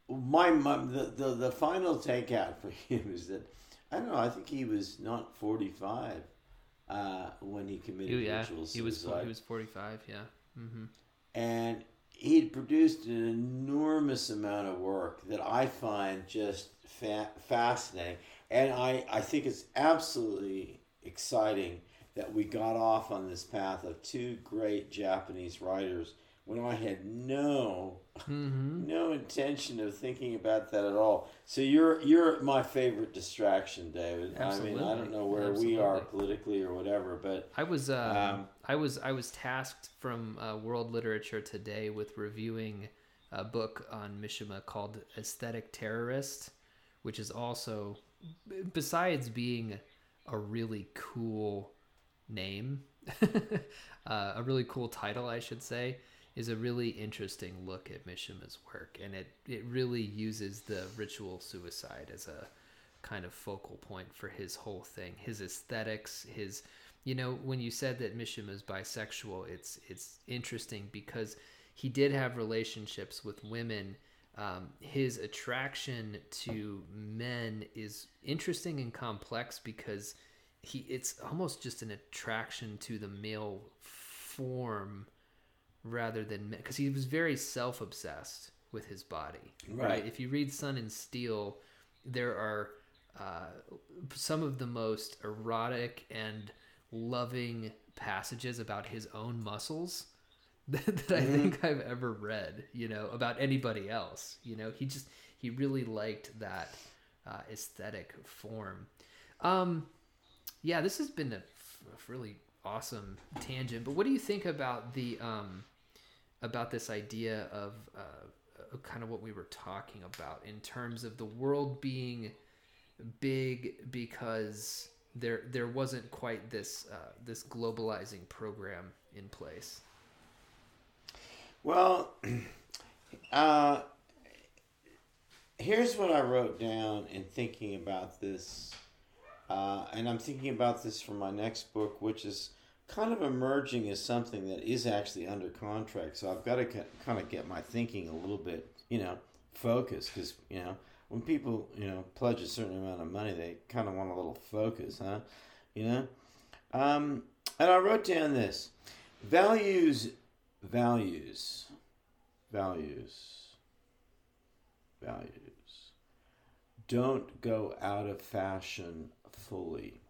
my, my the, the the final takeout for him is that I don't know. I think he was not forty five uh, when he committed He- yeah. ritual He was he was 45. Yeah. Mm-hmm. and he'd produced an enormous amount of work that I find just fa- fascinating, and I, I think it's absolutely exciting that we got off on this path of two great Japanese writers when I had no Mm-hmm. no intention of thinking about that at all. So you're you're my favorite distraction, David. I mean, I don't know where we are politically or whatever, but I was uh, Um, I was I was tasked from uh, World Literature Today with reviewing a book on Mishima called Aesthetic Terrorist, which is also besides being a really cool name, uh, a really cool title, I should say, is a really interesting look at Mishima's work, and it it really uses the ritual suicide as a kind of focal point for his whole thing, his aesthetics, his you know when you said that Mishima is bisexual, it's it's interesting because he did have relationships with women. Um, his attraction to men is interesting and complex because he it's almost just an attraction to the male form rather than because he was very self-obsessed with his body right. Right. if you read sun and steel there are uh, some of the most erotic and loving passages about his own muscles that, that i think i've ever read you know about anybody else you know? He just he really liked that uh, aesthetic form. Um yeah this has been a, f- a really awesome tangent but what do you think about the um about this idea of uh, kind of what we were talking about in terms of the world being big because there there wasn't quite this uh, this globalizing program in place. Well, uh, here's what I wrote down in thinking about this, uh, and I'm thinking about this for my next book, which is kind of emerging as something that is actually under contract. So I've got to kind of get my thinking a little bit, you know, focused because you know when people you know pledge a certain amount of money, they kind of want a little focus, huh? You know, um, and I wrote down this values, values, values, values. Don't go out of fashion fully,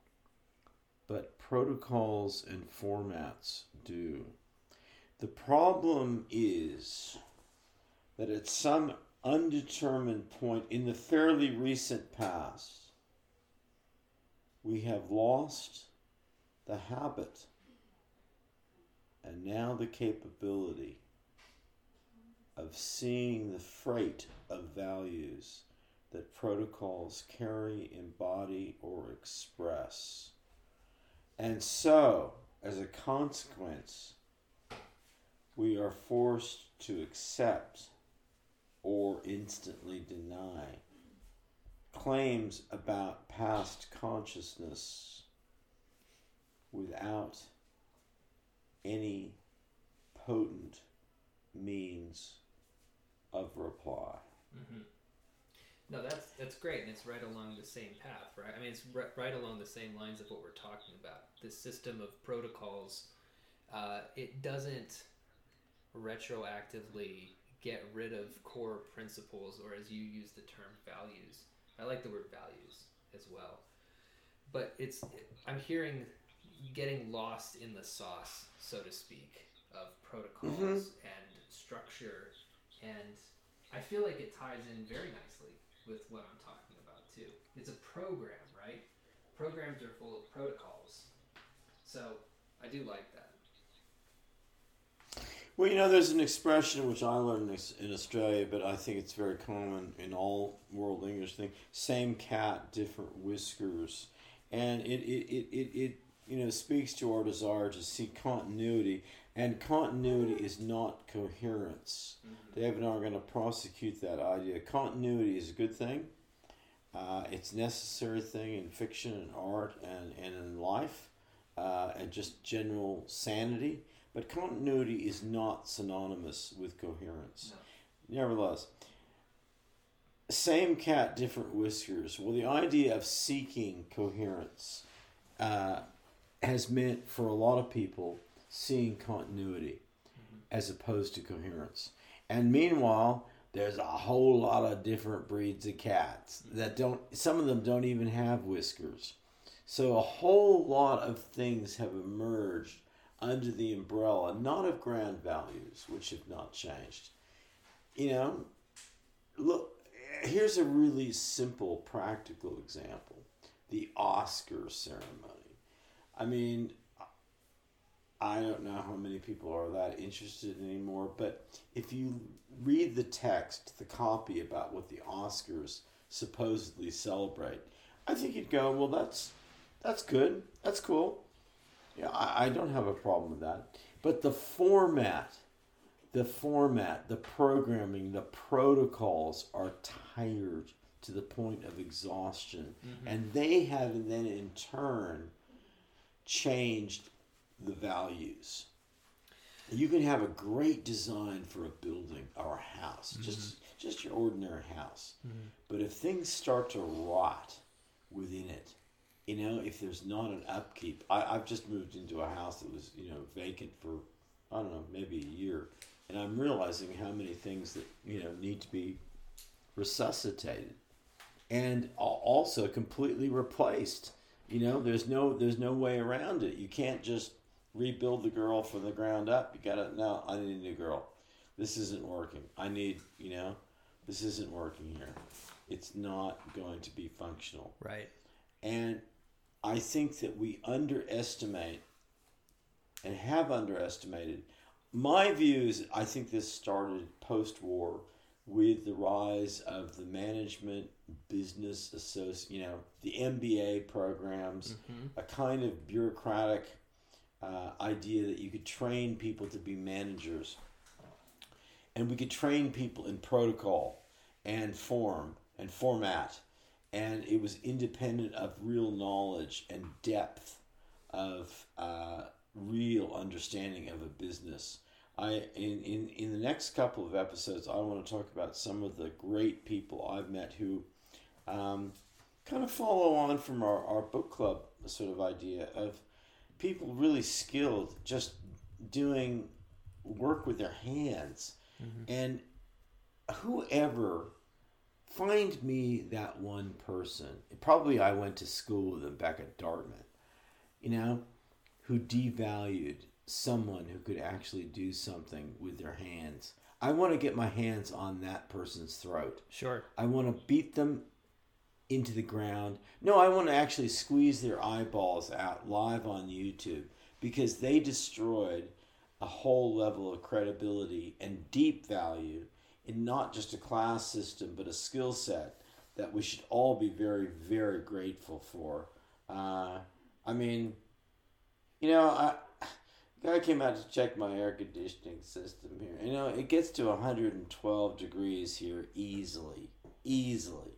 but protocols and formats do. The problem is that at some undetermined point in the fairly recent past, we have lost the habit and now the capability of seeing the freight of values that protocols carry, embody, or express. And so, as a consequence, we are forced to accept or instantly deny claims about past consciousness without any potent means of reply. Mm-hmm. No, that's that's great, and it's right along the same path, right? I mean, it's right, right along the same lines of what we're talking about. This system of protocols, uh, it doesn't retroactively get rid of core principles, or as you use the term, values. I like the word values as well, but it's I'm hearing getting lost in the sauce, so to speak, of protocols mm-hmm. and structure, and I feel like it ties in very nicely with what I'm talking about too. It's a program, right? Programs are full of protocols, so I do like that. Well, you know, there's an expression which I learned in Australia, but I think it's very common in all world English thing. Same cat, different whiskers, and it it, it, it, it you know speaks to our desire to see continuity, and continuity is not coherence. Mm-hmm. Dave and I are going to prosecute that idea. Continuity is a good thing. Uh, it's a necessary thing in fiction and art and, and in life, uh, and just general sanity but continuity is not synonymous with coherence. No. Nevertheless, same cat, different whiskers. Well, the idea of seeking coherence uh, has meant for a lot of people seeing continuity mm-hmm. as opposed to coherence. And meanwhile, there's a whole lot of different breeds of cats that don't, some of them don't even have whiskers. So a whole lot of things have emerged under the umbrella, not of grand values, which have not changed. You know, look, here's a really simple, practical example the Oscar ceremony. I mean, I don't know how many people are that interested anymore, but if you read the text, the copy about what the Oscars supposedly celebrate, I think you'd go, well, that's that's good, that's cool. Yeah, I, I don't have a problem with that. But the format, the format, the programming, the protocols are tired to the point of exhaustion. Mm-hmm. And they have then in turn changed the values. You can have a great design for a building or a house, mm-hmm. just just your ordinary house. Mm-hmm. But if things start to rot within it, you know, if there's not an upkeep, I, I've just moved into a house that was, you know, vacant for, I don't know, maybe a year. And I'm realizing how many things that, you know, need to be resuscitated and also completely replaced. You know, there's no there's no way around it. You can't just rebuild the girl from the ground up. You gotta no, I need a new girl. This isn't working. I need, you know, this isn't working here. It's not going to be functional. Right. And I think that we underestimate and have underestimated. My view is I think this started post war with the rise of the management business associate, you know, the MBA programs, Mm-hmm. a kind of bureaucratic uh, idea that you could train people to be managers, and we could train people in protocol and form and format, and it was independent of real knowledge and depth of uh, real understanding of a business. I in, in in the next couple of episodes, I want to talk about some of the great people I've met who um, kind of follow on from our, our book club sort of idea of people really skilled just doing work with their hands. And whoever find me that one person probably i went to school with them back at dartmouth you know who devalued someone who could actually do something with their hands i want to get my hands on that person's throat Sure. I want to beat them into the ground. No, I want to actually squeeze their eyeballs out live on YouTube because they destroyed a whole level of credibility and deep value in not just a class system but a skill set that we should all be very, very grateful for. Uh, I mean, you know, I. Guy came out to check my air conditioning system here. You know, it gets to 112 degrees here easily. Easily.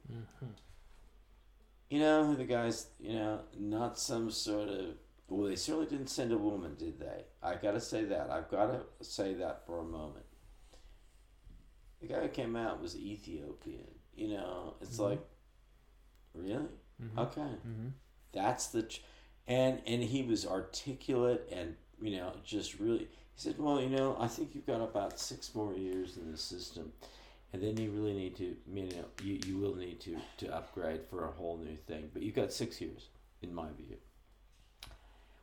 You know, the guy's, you know, not some sort of. Well, they certainly didn't send a woman, did they? I gotta say that. I've gotta say that for a moment. The guy who came out was Ethiopian. You know, it's Mhm. like, really? Mhm. Okay Mm-hmm. that's the ch- and and he was articulate and you know just really he said well you know i think you've got about six more years in the system and then you really need to you know you, you will need to to upgrade for a whole new thing but you've got six years in my view.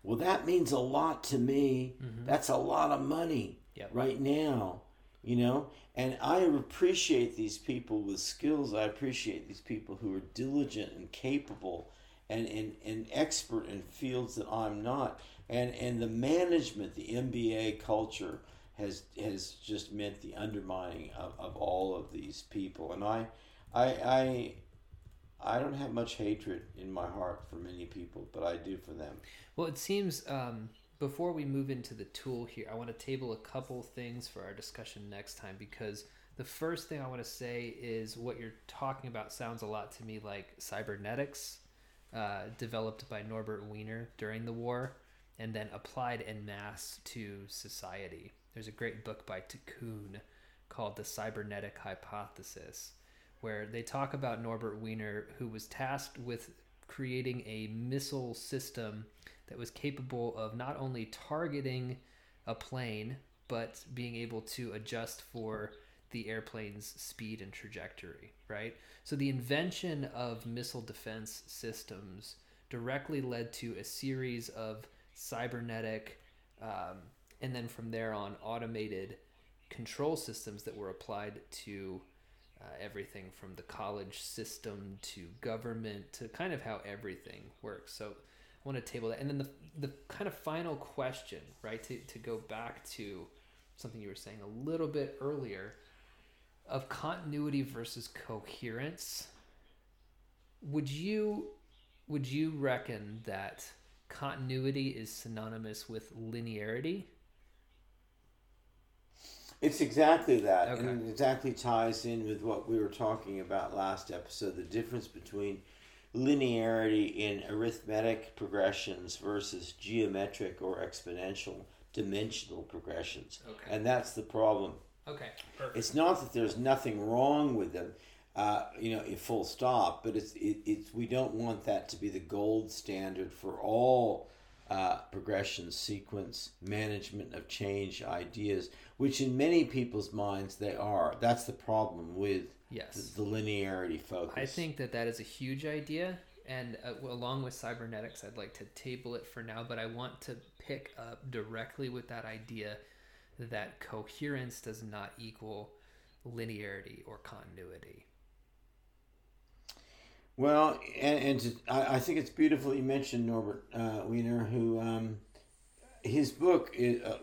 Well that means a lot to me. Mhm. that's a lot of money Yep. right now you know? And i appreciate these people with skills. I appreciate these people who are diligent and capable and, and, and expert in fields that i'm not and and the management the mba culture has has just meant the undermining of, of all of these people and i i i I don't have much hatred in my heart for many people, but I do for them. Well, it seems um, before we move into the tool here, I want to table a couple things for our discussion next time because the first thing I want to say is what you're talking about sounds a lot to me like cybernetics, uh, developed by Norbert Wiener during the war, and then applied en masse to society. There's a great book by Tiqqun called The Cybernetic Hypothesis, where they talk about Norbert Wiener, who was tasked with creating a missile system that was capable of not only targeting a plane, but being able to adjust for the airplane's speed and trajectory, right? So the invention of missile defense systems directly led to a series of cybernetic, um, and then from there on, automated control systems that were applied to uh, everything from the college system to government to kind of how everything works. So I want to table that. And then the, the kind of final question, right, to, to go back to something you were saying a little bit earlier of continuity versus coherence. Would you would you reckon that continuity is synonymous with linearity? It's exactly that, Okay. and it exactly ties in with what we were talking about last episode. The difference between linearity in arithmetic progressions versus geometric or exponential dimensional progressions, Okay. and that's the problem. Okay. Perfect. It's not that there's nothing wrong with them, uh, you know, full stop. But it's it, it's we don't want that to be the gold standard for all uh, progression, sequence, management of change ideas, which in many people's minds they are. That's the problem with Yes. the, the linearity focus. I think that that is a huge idea, and uh, along with cybernetics, I'd like to table it for now. But I want to pick up directly with that idea that coherence does not equal linearity or continuity. Well, and, and I, I think it's beautiful you mentioned Norbert uh, Wiener, who um, his book, is, uh,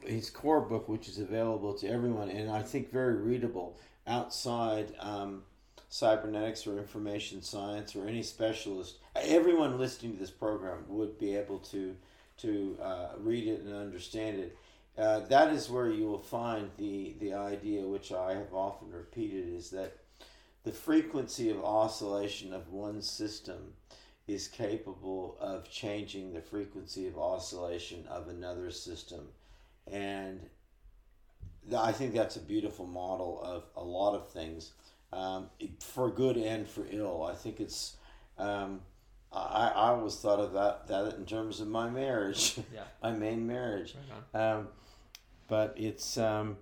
his core book, which is available to everyone, and I think very readable. outside um, cybernetics or information science or any specialist, everyone listening to this program would be able to to uh, read it and understand it. Uh, that is where you will find the the idea, which I have often repeated, is that the frequency of oscillation of one system is capable of changing the frequency of oscillation of another system. And I think that's a beautiful model of a lot of things, um, for good and for ill. I think it's, um, I, I always thought of that, that in terms of my marriage, Yeah. my main marriage. Right. Um, but it's um,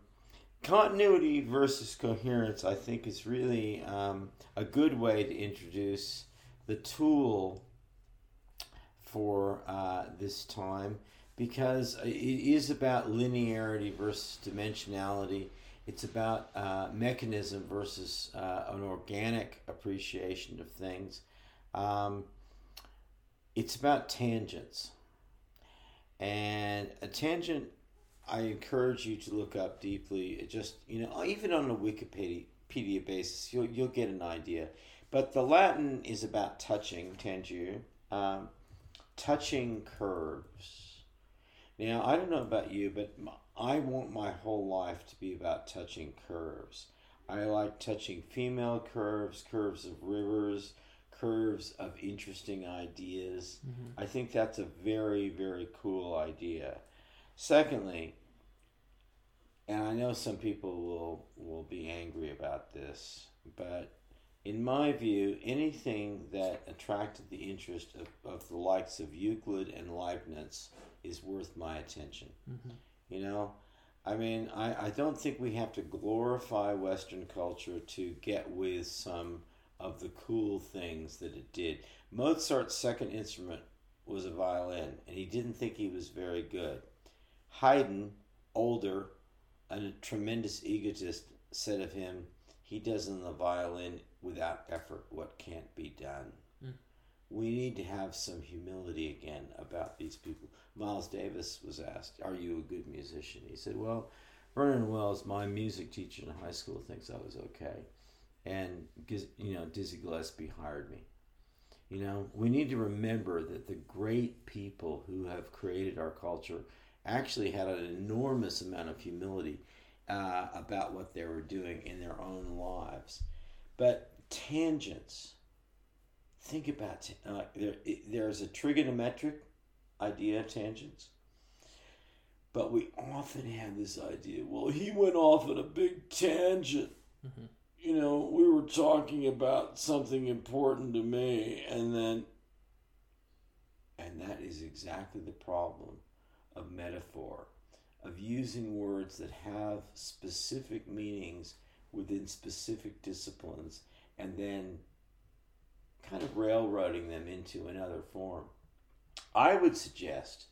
continuity versus coherence. I think is really um, a good way to introduce the tool for uh, this time because it is about linearity versus dimensionality. It's about uh, mechanism versus uh, an organic appreciation of things. Um, it's about tangents. And a tangent, I encourage you to look up deeply. It just, you know, even on a Wikipedia basis, you'll, you'll get an idea. But the Latin is about touching, tangere, um, touching curves. Now, I don't know about you, but I want my whole life to be about touching curves. I like touching female curves, curves of rivers, curves of interesting ideas. I think that's a very, very cool idea. Secondly, and I know some people will will be angry about this, but in my view, anything that attracted the interest of, of the likes of Euclid and Leibniz is worth my attention. Mm-hmm. You know, I mean, I, I don't think we have to glorify Western culture to get with some of the cool things that it did. Mozart's second instrument was a violin, and he didn't think he was very good. Haydn, older, and a tremendous egotist, said of him, he does on the violin without effort what can't be done. Mm. We need to have some humility again about these people. Miles Davis was asked, Are you a good musician? He said, Well, Vernon Wells, my music teacher in high school, thinks I was okay. And, you know, Dizzy Gillespie hired me. You know, we need to remember that the great people who have created our culture actually had an enormous amount of humility uh, about what they were doing in their own lives. But tangents, think about uh, there. There's a trigonometric idea of tangents, but we often have this idea. Well, he went off on a big tangent. Mhm. You know, we were talking about something important to me, and then, and that is exactly the problem of metaphor, of using words that have specific meanings within specific disciplines and then kind of railroading them into another form. I would suggest,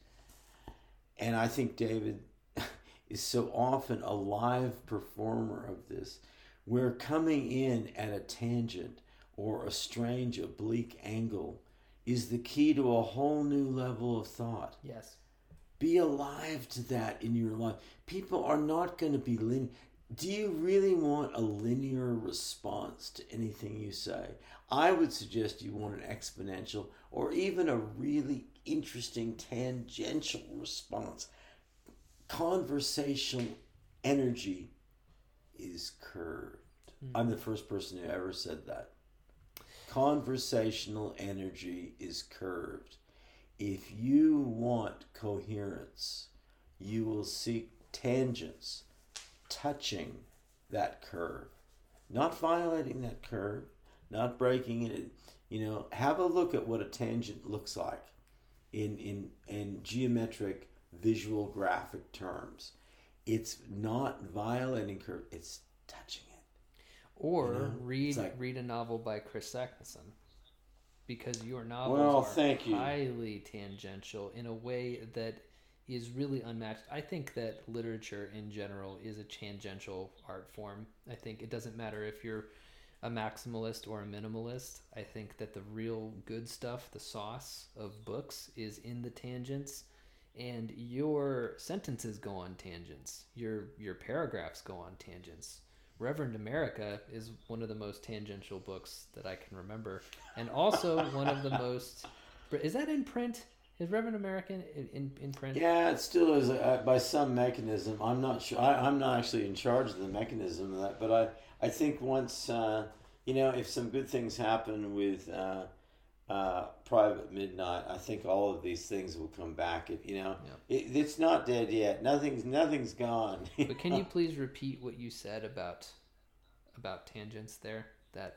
and I think David is so often a live performer of this, we're coming in at a tangent or a strange oblique angle is the key to a whole new level of thought. Yes. Be alive to that in your life. People are not going to be linear. Do you really want a linear response to anything you say? I would suggest you want an exponential or even a really interesting tangential response. Conversational energy is curved. Hmm. I'm the first person who ever said that. Conversational energy is curved. If you want coherence, you will seek tangents touching that curve, not violating that curve, not breaking it. You know, have a look at what a tangent looks like in in in geometric visual graphic terms. It's not violating curve, it's touching it. Or You know, read like- read a novel by Chris Saknussemm. Because your novels Well, are thank you. highly tangential in a way that is really unmatched. I think that literature in general is a tangential art form. I think it doesn't matter if you're a maximalist or a minimalist. I think that the real good stuff, the sauce of books, is in the tangents, and your sentences go on tangents. Your your paragraphs go on tangents. Reverend America is one of the most tangential books that I can remember, and also one of the most. Is that in print? Is Reverend American in, in, in print? Yeah, it still is uh, by some mechanism. I'm not sure. I, I'm not actually in charge of the mechanism of that, but I, I think once, uh, you know, if some good things happen with uh, uh, Private Midnight, I think all of these things will come back. It, you know, it, it's not dead yet. Nothing's nothing's gone. but can you please repeat what you said about about tangents there? That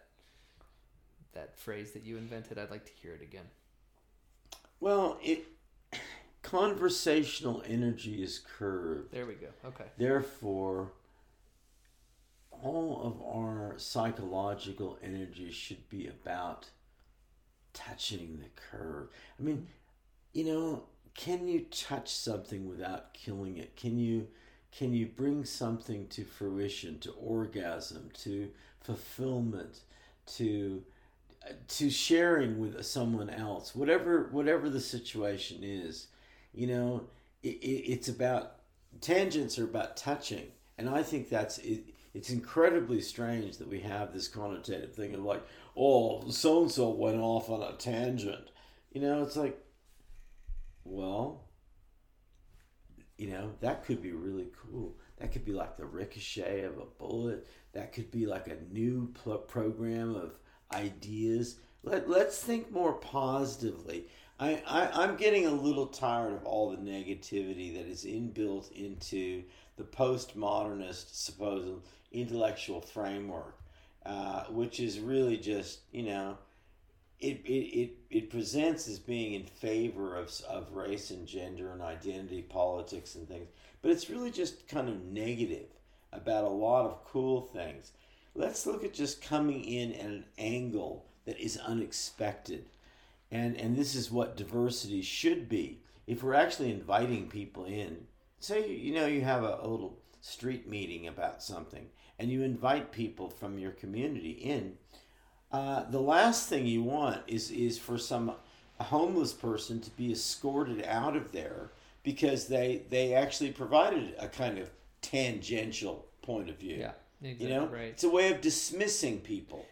that phrase that you invented. I'd like to hear it again. Well, it conversational energy is curved. There we go. Okay. Therefore, all of our psychological energy should be about touching the curve. I mean, you know, can you touch something without killing it? Can you can you bring something to fruition, to orgasm, to fulfillment, to to sharing with someone else, whatever whatever the situation is, you know, it, it, it's about tangents are about touching, and I think that's it. It's incredibly strange that we have this connotative thing of like, oh, so and so went off on a tangent. You know, it's like, well, you know, that could be really cool. That could be like the ricochet of a bullet. That could be like a new pl- program of ideas. Let, let's think more positively. I, I, I'm getting a little tired of all the negativity that is inbuilt into the postmodernist supposed intellectual framework, uh, which is really just, you know, it, it, it, it presents as being in favor of, of race and gender and identity politics and things, but it's really just kind of negative about a lot of cool things. Let's look at just coming in at an angle that is unexpected. And, and this is what diversity should be. If we're actually inviting people in, say, you know, you have a, a little street meeting about something, and you invite people from your community in, uh, the last thing you want is, is for some homeless person to be escorted out of there because they, they actually provided a kind of tangential point of view. Yeah. Exactly you know, right. it's a way of dismissing people.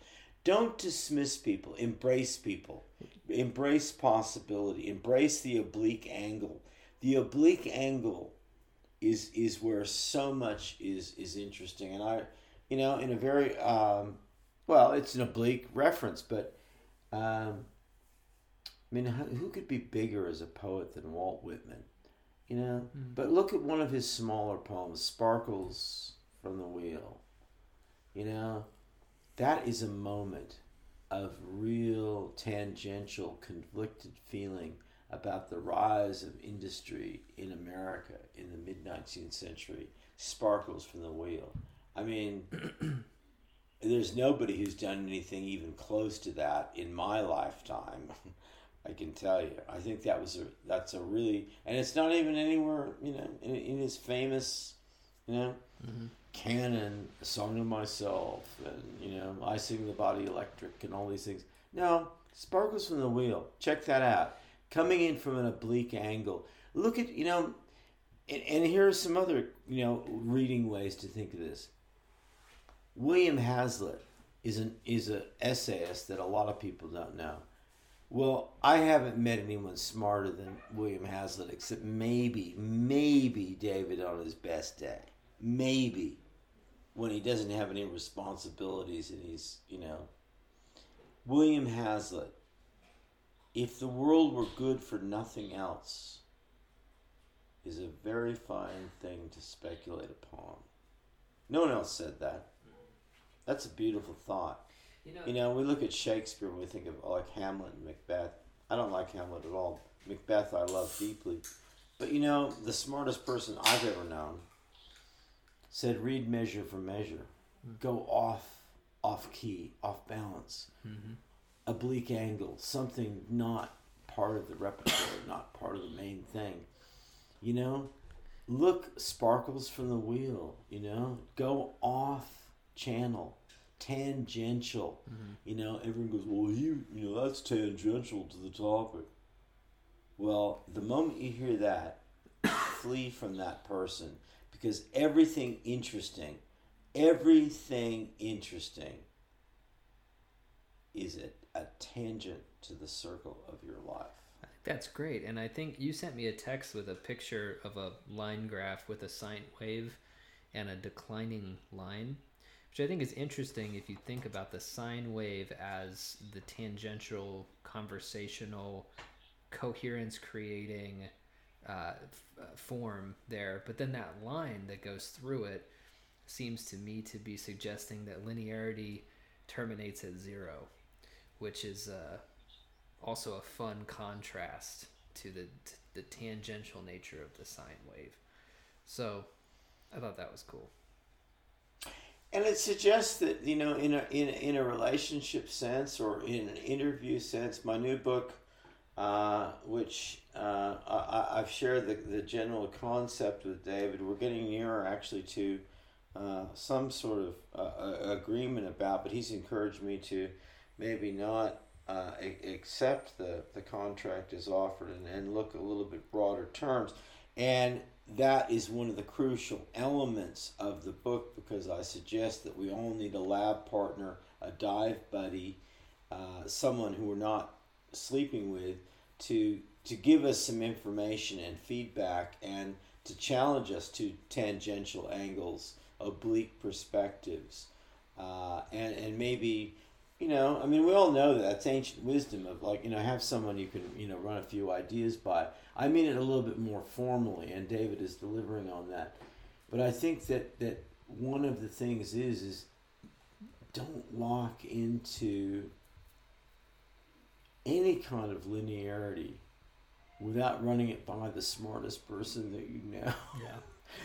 Don't dismiss people. Embrace people. Embrace possibility. Embrace the oblique angle. The oblique angle is is where so much is is interesting. And I, you know, in a very um, well, it's an oblique reference, but um, I mean, who could be bigger as a poet than Walt Whitman? You know, Mm. but look at one of his smaller poems, "Sparkles from the Wheel." You know, that is a moment of real tangential, conflicted feeling about the rise of industry in America in the mid 19th century. Sparkles from the wheel. I mean, there's nobody who's done anything even close to that in my lifetime. I can tell you. I think that was a that's a really and it's not even anywhere you know in, in his famous you know Mhm. canon, song to myself, and you know I sing the body electric and all these things. No, sparkles from the wheel. Check that out. Coming in from an oblique angle. Look at you know, and, and here are some other you know reading ways to think of this. William Hazlitt is an is a essayist that a lot of people don't know. Well, I haven't met anyone smarter than William Hazlitt, except maybe, maybe David on his best day. Maybe when he doesn't have any responsibilities and he's, you know. William Hazlitt, if the world were good for nothing else, is a very fine thing to speculate upon. No one else said that. That's a beautiful thought. You know, You know, we look at Shakespeare and we think of like Hamlet and Macbeth. I don't like Hamlet at all. Macbeth I love deeply. But you know, the smartest person I've ever known said read measure for measure. Go off off key, off balance. Mhm. Oblique angle, something not part of the repertoire, not part of the main thing. You know? Look sparkles from the wheel, you know? Go off channel tangential. Mm-hmm. You know, everyone goes, well, you, you know, that's tangential to the topic. Well, the moment you hear that, flee from that person because everything interesting everything interesting is a, a tangent to the circle of your life. That's great. And I think you sent me a text with a picture of a line graph with a sine wave and a declining line, which I think is interesting if you think about the sine wave as the tangential, conversational, coherence creating uh, f- form there. But then that line that goes through it seems to me to be suggesting that linearity terminates at zero, which is. Uh, also a fun contrast to the the tangential nature of the sine wave. So, I thought that was cool. And it suggests that you know, in a in a, in a relationship sense or in an interview sense, my new book, uh, which uh, I, I've shared the the general concept with David. We're getting nearer actually to uh, some sort of uh, agreement about, but he's encouraged me to maybe not uh, accept the, the contract as offered and, and look a little bit broader terms. And that is one of the crucial elements of the book because I suggest that we all need a lab partner, a dive buddy, uh, someone who we're not sleeping with to to give us some information and feedback and to challenge us to tangential angles, oblique perspectives, uh, and and maybe you know, I mean, we all know that that's ancient wisdom of like, you know, have someone you can, you know, run a few ideas by. I mean it a little bit more formally, and David is delivering on that. But I think that that one of the things is is don't lock into any kind of linearity without running it by the smartest person that you know. Yeah.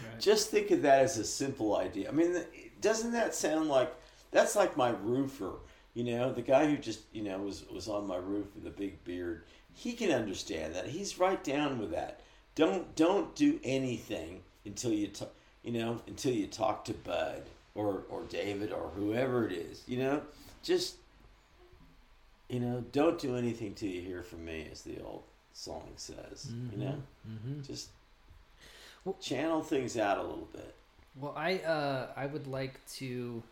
Right. Just think of that as a simple idea. I mean, doesn't that sound like that's like my roofer? You know, the guy who just you know was was on my roof with a big beard. He can understand that. He's right down with that. Don't don't do anything until you talk. You know, until you talk to Bud or or David or whoever it is. You know, just you know, don't do anything till you hear from me, as the old song says. Mm-hmm. You know, mm-hmm. just well, channel things out a little bit. Well, I uh, I would like to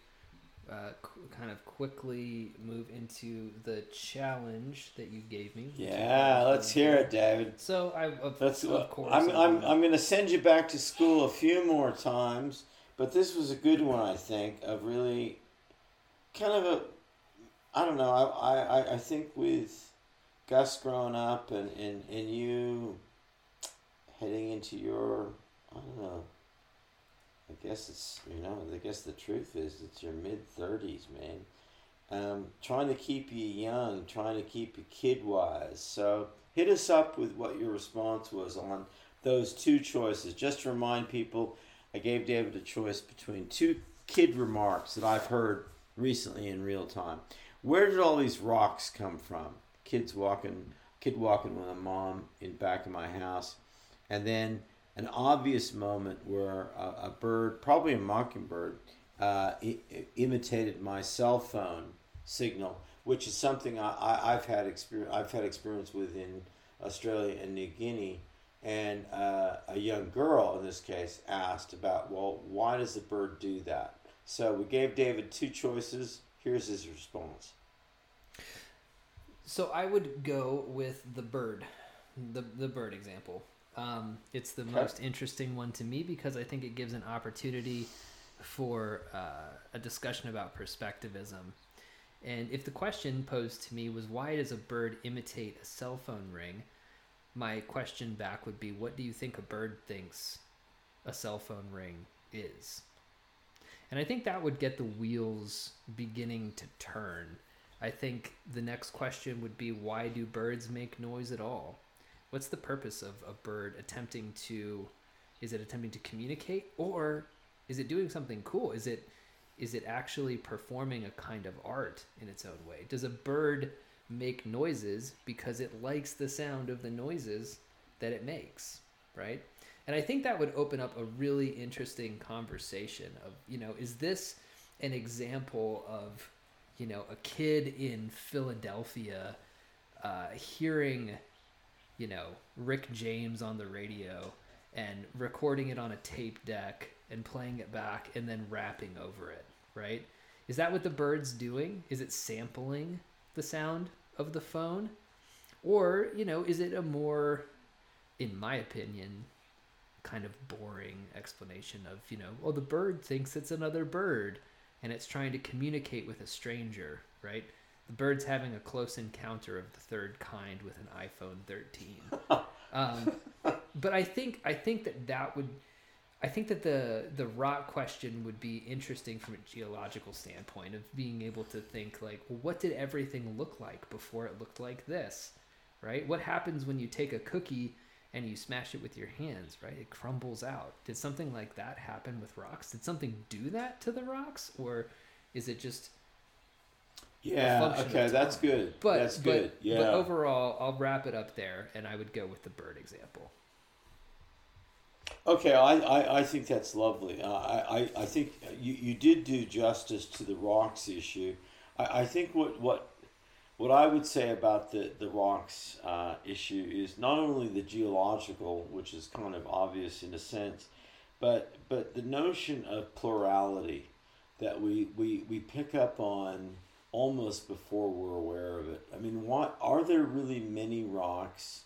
uh, qu- kind of quickly move into the challenge that you gave me. Yeah, let's hear it, David. So I, of, let's, of course, I'm, I'm, I'm going to send you back to school a few more times, but this was a good one, I think, of really kind of a, I don't know, I, I, I think with Gus growing up and, and, and you heading into your, I don't know, I guess it's you know I guess the truth is it's your mid thirties, man. Um, trying to keep you young, trying to keep you kid wise. So hit us up with what your response was on those two choices. Just to remind people, I gave David a choice between two kid remarks that I've heard recently in real time. Where did all these rocks come from? Kids walking, kid walking with a mom in back of my house, and then an obvious moment where a, a bird, probably a mockingbird, uh, I- imitated my cell phone signal, which is something I, I, have had experience. I've had experience with in Australia and New Guinea. And uh, a young girl, in this case, asked about, well, why does the bird do that? So we gave David two choices. Here's his response. So I would go with the bird, the the bird example. Um, it's the most interesting one to me because I think it gives an opportunity for uh, a discussion about perspectivism. And if the question posed to me was why does a bird imitate a cell phone ring, my question back would be what do you think a bird thinks a cell phone ring is? And I think that would get the wheels beginning to turn. I think the next question would be why do birds make noise at all? What's the purpose of a bird attempting to is it attempting to communicate or is it doing something cool? Is it is it actually performing a kind of art in its own way? Does a bird make noises because it likes the sound of the noises that it makes right? And i think that would open up a really interesting conversation of you know is this an example of you know a kid in philadelphia uh, hearing you know, Rick James on the radio and recording it on a tape deck and playing it back and then rapping over it, right? Is that what the bird's doing? Is it sampling the sound of the phone? Or, you know, is it a more, in my opinion, kind of boring explanation of, you know, well, the bird thinks it's another bird and it's trying to communicate with a stranger, right? The bird's having a close encounter of the third kind with an iPhone 13. um, but I think I think that that would I think that the the rock question would be interesting from a geological standpoint of being able to think like, well, what did everything look like before it looked like this, right? What happens when you take a cookie and you smash it with your hands, right? It crumbles out. Did something like that happen with rocks? Did something do that to the rocks, or is it just Yeah. Okay, that's good. but that's but, good. yeah. but overall, I'll wrap it up there, and I would go with the bird example. Okay, I, I, I think that's lovely. Uh, I, I, I think you, you did do justice to the rocks issue. I, I think what, what what I would say about the, the rocks uh, issue is not only the geological, which is kind of obvious in a sense, but but the notion of plurality that we, we, we pick up on almost before we're aware of it. I mean, what are there really many rocks,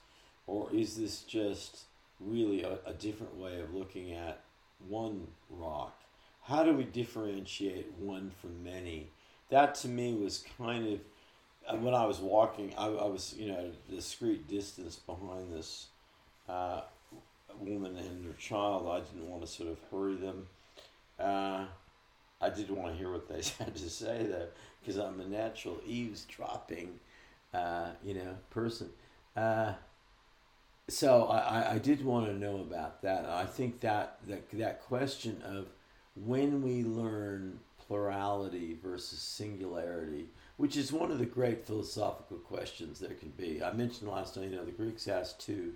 or is this just really a, a different way of looking at one rock? How do we differentiate one from many? That to me was kind of uh, when I was walking. I, I was you know a discreet distance behind this uh, woman and her child. I didn't want to sort of hurry them. Uh, I did want to hear what they had to say though, because I'm a natural eavesdropping, uh, you know, person. Uh, so I, I- did want to know about that. I think that, that that question of when we learn plurality versus singularity, which is one of the great philosophical questions there can be. I mentioned last night, you know, the Greeks asked two,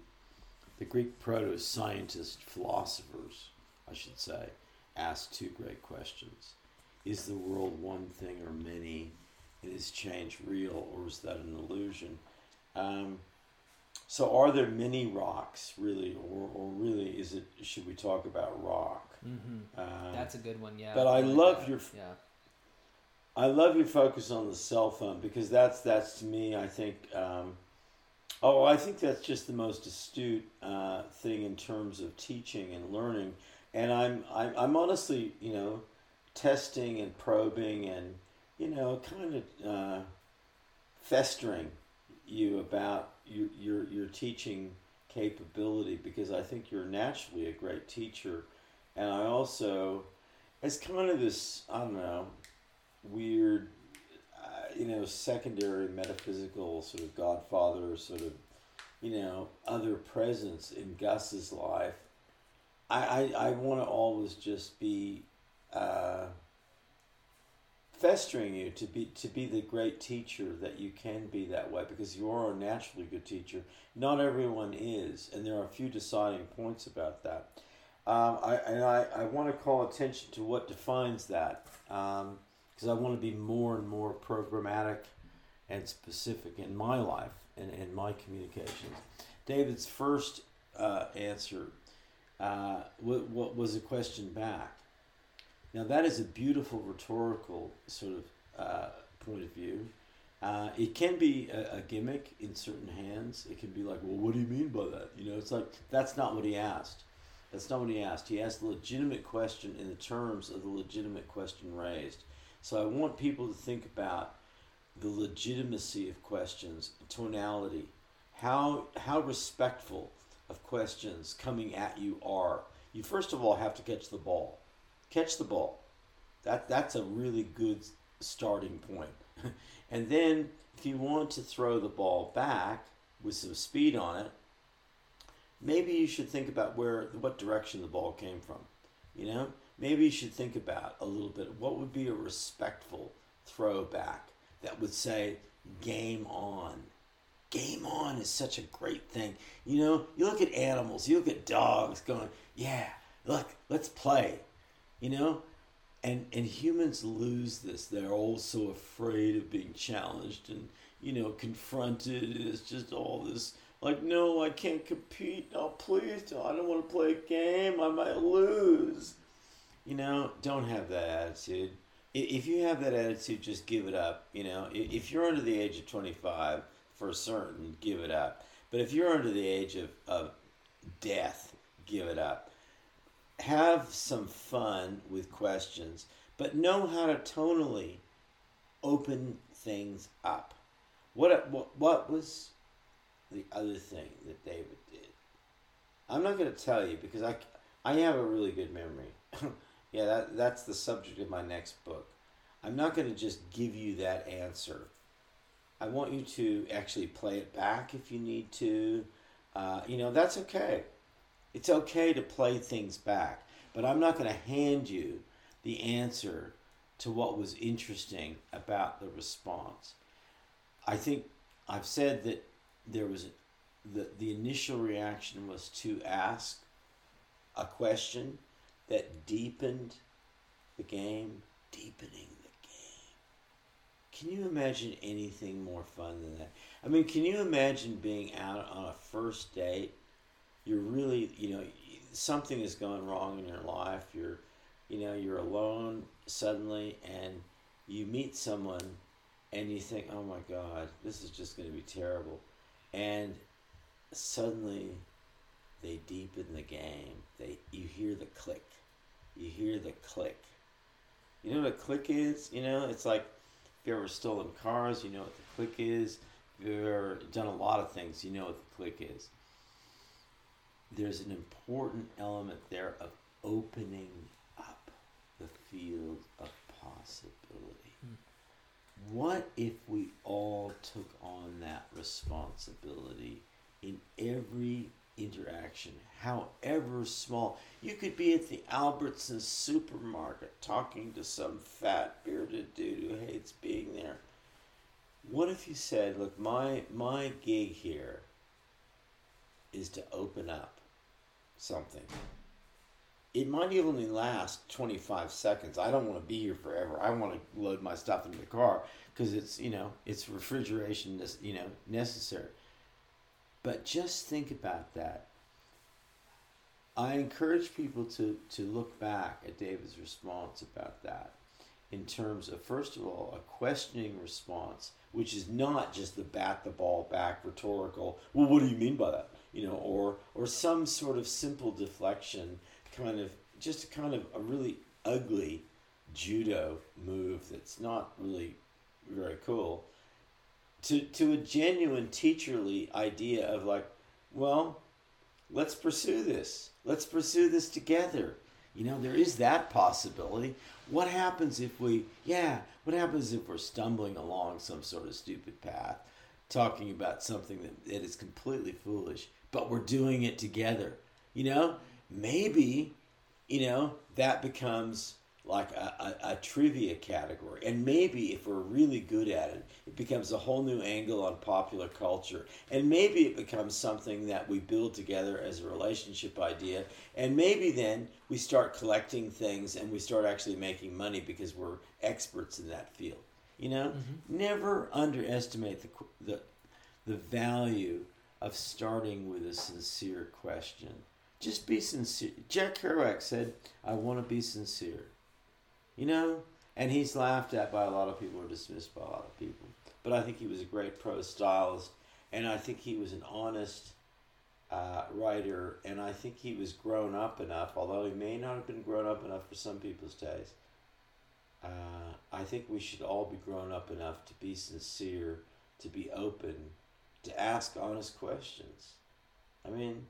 the Greek proto scientists, philosophers, I should say, asked two great questions. Is the world one thing or many? And is change real or is that an illusion? Um, so, are there many rocks really, or, or really is it? Should we talk about rock? Mm-hmm. Um, That's a good one, yeah. but I like love that. your- yeah. I love your focus on the cell phone because that's that's to me. I think. Um, oh, I think that's just the most astute uh, thing in terms of teaching and learning. And I'm I'm, I'm honestly, you know, testing and probing and you know, kind of uh, festering you about your your your teaching capability because I think you're naturally a great teacher, and I also, it's kind of this I don't know, weird, uh, you know, secondary metaphysical sort of Godfather sort of, you know, other presence in Gus's life. I I, I want to always just be. Uh, festering you to be to be the great teacher that you can be that way because you are a naturally good teacher. Not everyone is, and there are a few deciding points about that. Um, I and I, I want to call attention to what defines that because I want to be more and more programmatic and specific in my life and, in my communications. David's first uh, answer uh, what, what was a question back. Now that is a beautiful rhetorical sort of uh, point of view. Uh, it can be a, a gimmick in certain hands. It can be like, well, what do you mean by that? You know, it's like that's not what he asked. That's not what he asked. He asked a legitimate question in the terms of the legitimate question raised. So I want people to think about the legitimacy of questions, tonality, how how respectful of questions coming at you are. You first of all have to catch the ball catch the ball. That that's a really good starting point. and then if you want to throw the ball back with some speed on it, maybe you should think about where what direction the ball came from. You know, maybe you should think about a little bit what would be a respectful throw back that would say game on. Game on is such a great thing. You know, you look at animals, you look at dogs going, yeah, look, let's play you know and and humans lose this they're all so afraid of being challenged and you know confronted it's just all this like, no, I can't compete. No, please. I don't want to play a game. I might lose. You know, don't have that attitude. If you have that attitude, just give it up. You know, if you're under the age of 25, for certain, give it up. But if you're under the age of, of death, give it up. Have some fun with questions, but know how to tonally open things up. What what what was the other thing that David did? I'm not going to tell you because I I have a really good memory. yeah, that that's the subject of my next book. I'm not going to just give you that answer. I want you to actually play it back if you need to. Uh, you know, that's okay. It's okay to play things back, but I'm not going to hand you the answer to what was interesting about the response. I think I've said that there was the the initial reaction was to ask a question that deepened the game, deepening the game. Can you imagine anything more fun than that? I mean, can you imagine being out on a first date? You're really, you know, something has gone wrong in your life. You're, you know, you're alone suddenly, and you meet someone, and you think, "Oh my God, this is just going to be terrible," and suddenly they deepen the game. They you hear the click, you hear the click. You know what a click is? You know, it's like if you ever stolen cars, you know what the click is. If you've ever done a lot of things, you know what the click is. There's an important element there of opening up the field of possibility. What if we all took on that responsibility in every interaction, however small? You could be at the Albertsons supermarket talking to some fat bearded dude who hates being there. What if you said, "Look, my my gig here is to open up something. It might only last 25 seconds. I don't want to be here forever. I want to load my stuff into the car because it's, you know, it's refrigeration, you know, necessary. But just think about that. I encourage people to, to look back at David's response about that in terms of, first of all, a questioning response, which is not just the bat the ball back rhetorical, well, what do you mean by that? You know, or, or some sort of simple deflection, kind of, just kind of a really ugly judo move that's not really very cool to to a genuine teacherly idea of like, well, let's pursue this. Let's pursue this together. You know, there is that possibility. What happens if we, yeah, what happens if we're stumbling along some sort of stupid path, talking about something that, that is completely foolish, but we're doing it together? You know, maybe, you know, that becomes like a, a, a trivia category. And maybe if we're really good at it, it becomes a whole new angle on popular culture. And maybe it becomes something that we build together as a relationship idea. And maybe then we start collecting things and we start actually making money because we're experts in that field. You know, mm-hmm. never underestimate the, the, the value of starting with a sincere question. Just be sincere. Jack Kerouac said, I want to be sincere. You know? And he's laughed at by a lot of people or dismissed by a lot of people. But I think he was a great prose stylist, and I think he was an honest uh, writer, and I think he was grown up enough, although he may not have been grown up enough for some people's taste. Uh, I think we should all be grown up enough to be sincere, to be open, to ask honest questions. I mean,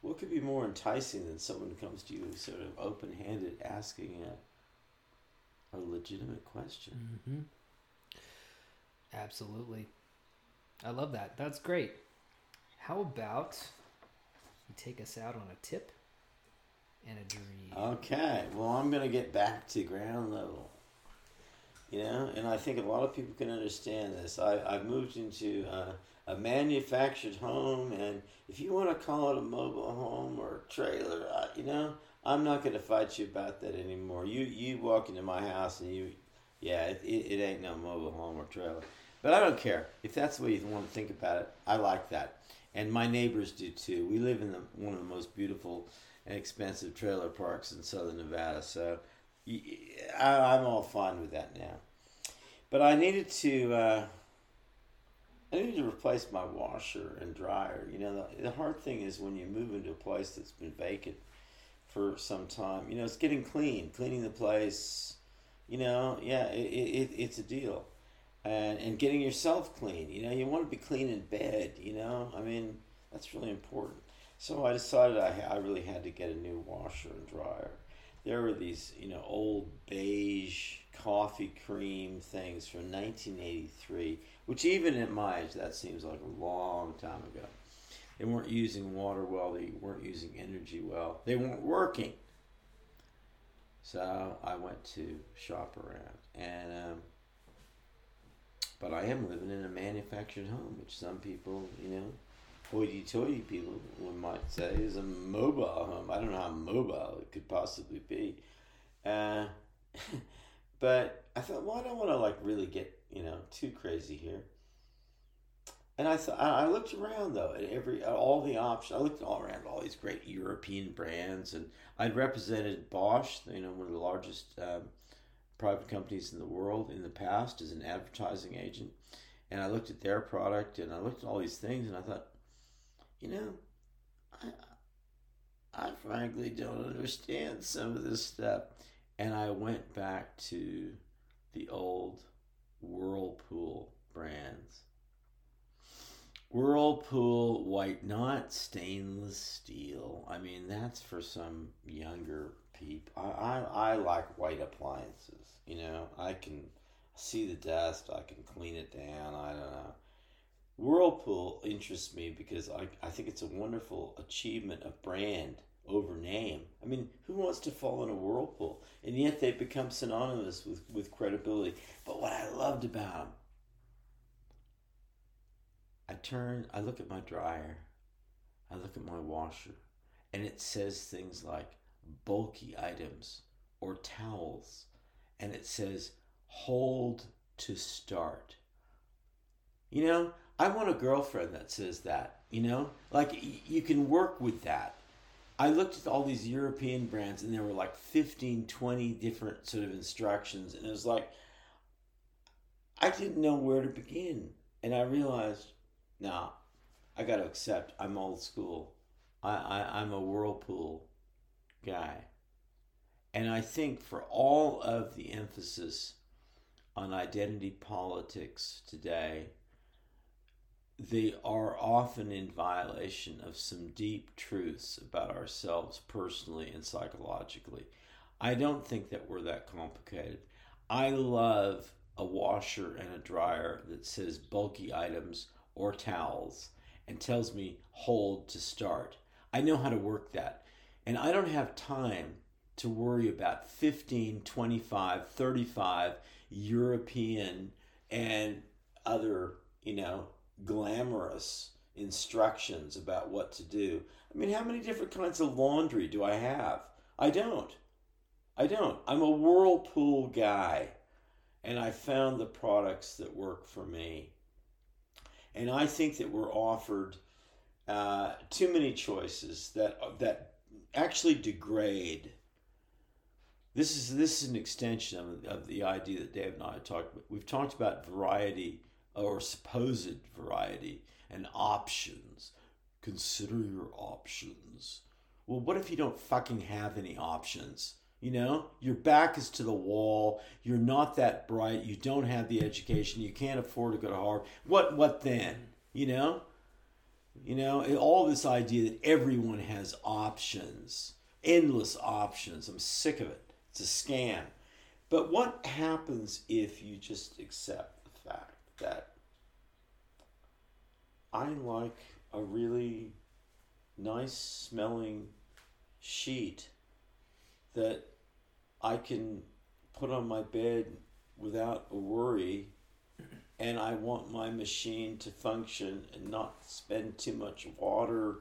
what could be more enticing than someone who comes to you sort of open handed asking a, a legitimate question? Mm-hmm. Absolutely. I love that. That's great. How about you take us out on a tip and a dream? Okay, well, I'm going to get back to ground level. You know, and I think a lot of people can understand this. I, I've moved into uh, a manufactured home, and if you want to call it a mobile home or a trailer, you know, I'm not going to fight you about that anymore. You you walk into my house and you, yeah, it, it, it ain't no mobile home or trailer. But I don't care if that's the way you want to think about it. I like that. and my neighbors do too. We live in the, one of the most beautiful and expensive trailer parks in southern Nevada, so I, am all fine with that now. But I needed to. Uh, I need to replace my washer and dryer. You know, the, the hard thing is when you move into a place that's been vacant for some time. You know, it's getting clean, cleaning the place. You know, yeah, it, it, it's a deal, and and getting yourself clean. You know, you want to be clean in bed. You know, I mean that's really important. So I decided I I really had to get a new washer and dryer. There were these you know old beige coffee cream things from 1983, which even at my age that seems like a long time ago. They weren't using water well, they weren't using energy well, they weren't working. So I went to shop around, and um, but I am living in a manufactured home, which some people, you know, hoity-toity people one might say is a mobile home. I don't know how mobile it could possibly be, uh, but I thought, well, I don't want to like really get you know too crazy here. And I thought I looked around though at every at all the options. I looked all around all these great European brands, and I'd represented Bosch, you know, one of the largest um, private companies in the world in the past as an advertising agent. And I looked at their product, and I looked at all these things, and I thought, you know, I I frankly don't understand some of this stuff. And I went back to the old Whirlpool brands Whirlpool white, not stainless steel. I mean, that's for some younger people. I, I, I like white appliances. You know, I can see the dust, I can clean it down. I don't know. Whirlpool interests me because I, I think it's a wonderful achievement of brand over name. I mean, who wants to fall in a whirlpool? And yet they've become synonymous with, with credibility. But what I loved about them I turn, I look at my dryer, I look at my washer, and it says things like bulky items or towels, and it says hold to start. You know, I want a girlfriend that says that, you know? Like, you can work with that. I looked at all these European brands and there were like 15, 20 different sort of instructions. And it was like, I didn't know where to begin. And I realized now, I got to accept I'm old school. I, I, I'm a Whirlpool guy. And I think for all of the emphasis on identity politics today, they are often in violation of some deep truths about ourselves personally and psychologically. I don't think that we're that complicated. I love a washer and a dryer that says bulky items or towels and tells me hold to start. I know how to work that. And I don't have time to worry about 15, 25, 35 European and other, you know, glamorous instructions about what to do. I mean, how many different kinds of laundry do I have? I don't. I don't. I'm a whirlpool guy. And I found the products that work for me. And I think that we're offered uh, too many choices that that actually degrade. This is this is an extension of, of the idea that Dave and I talked about. We've talked about variety or supposed variety and options. Consider your options. Well, what if you don't fucking have any options? You know, your back is to the wall. You're not that bright. You don't have the education. You can't afford to go to Harvard. What? What then? You know, you know, all this idea that everyone has options, endless options. I'm sick of it. It's a scam. But what happens if you just accept the fact that I like a really nice smelling sheet that I can put on my bed without a worry and I want my machine to function and not spend too much water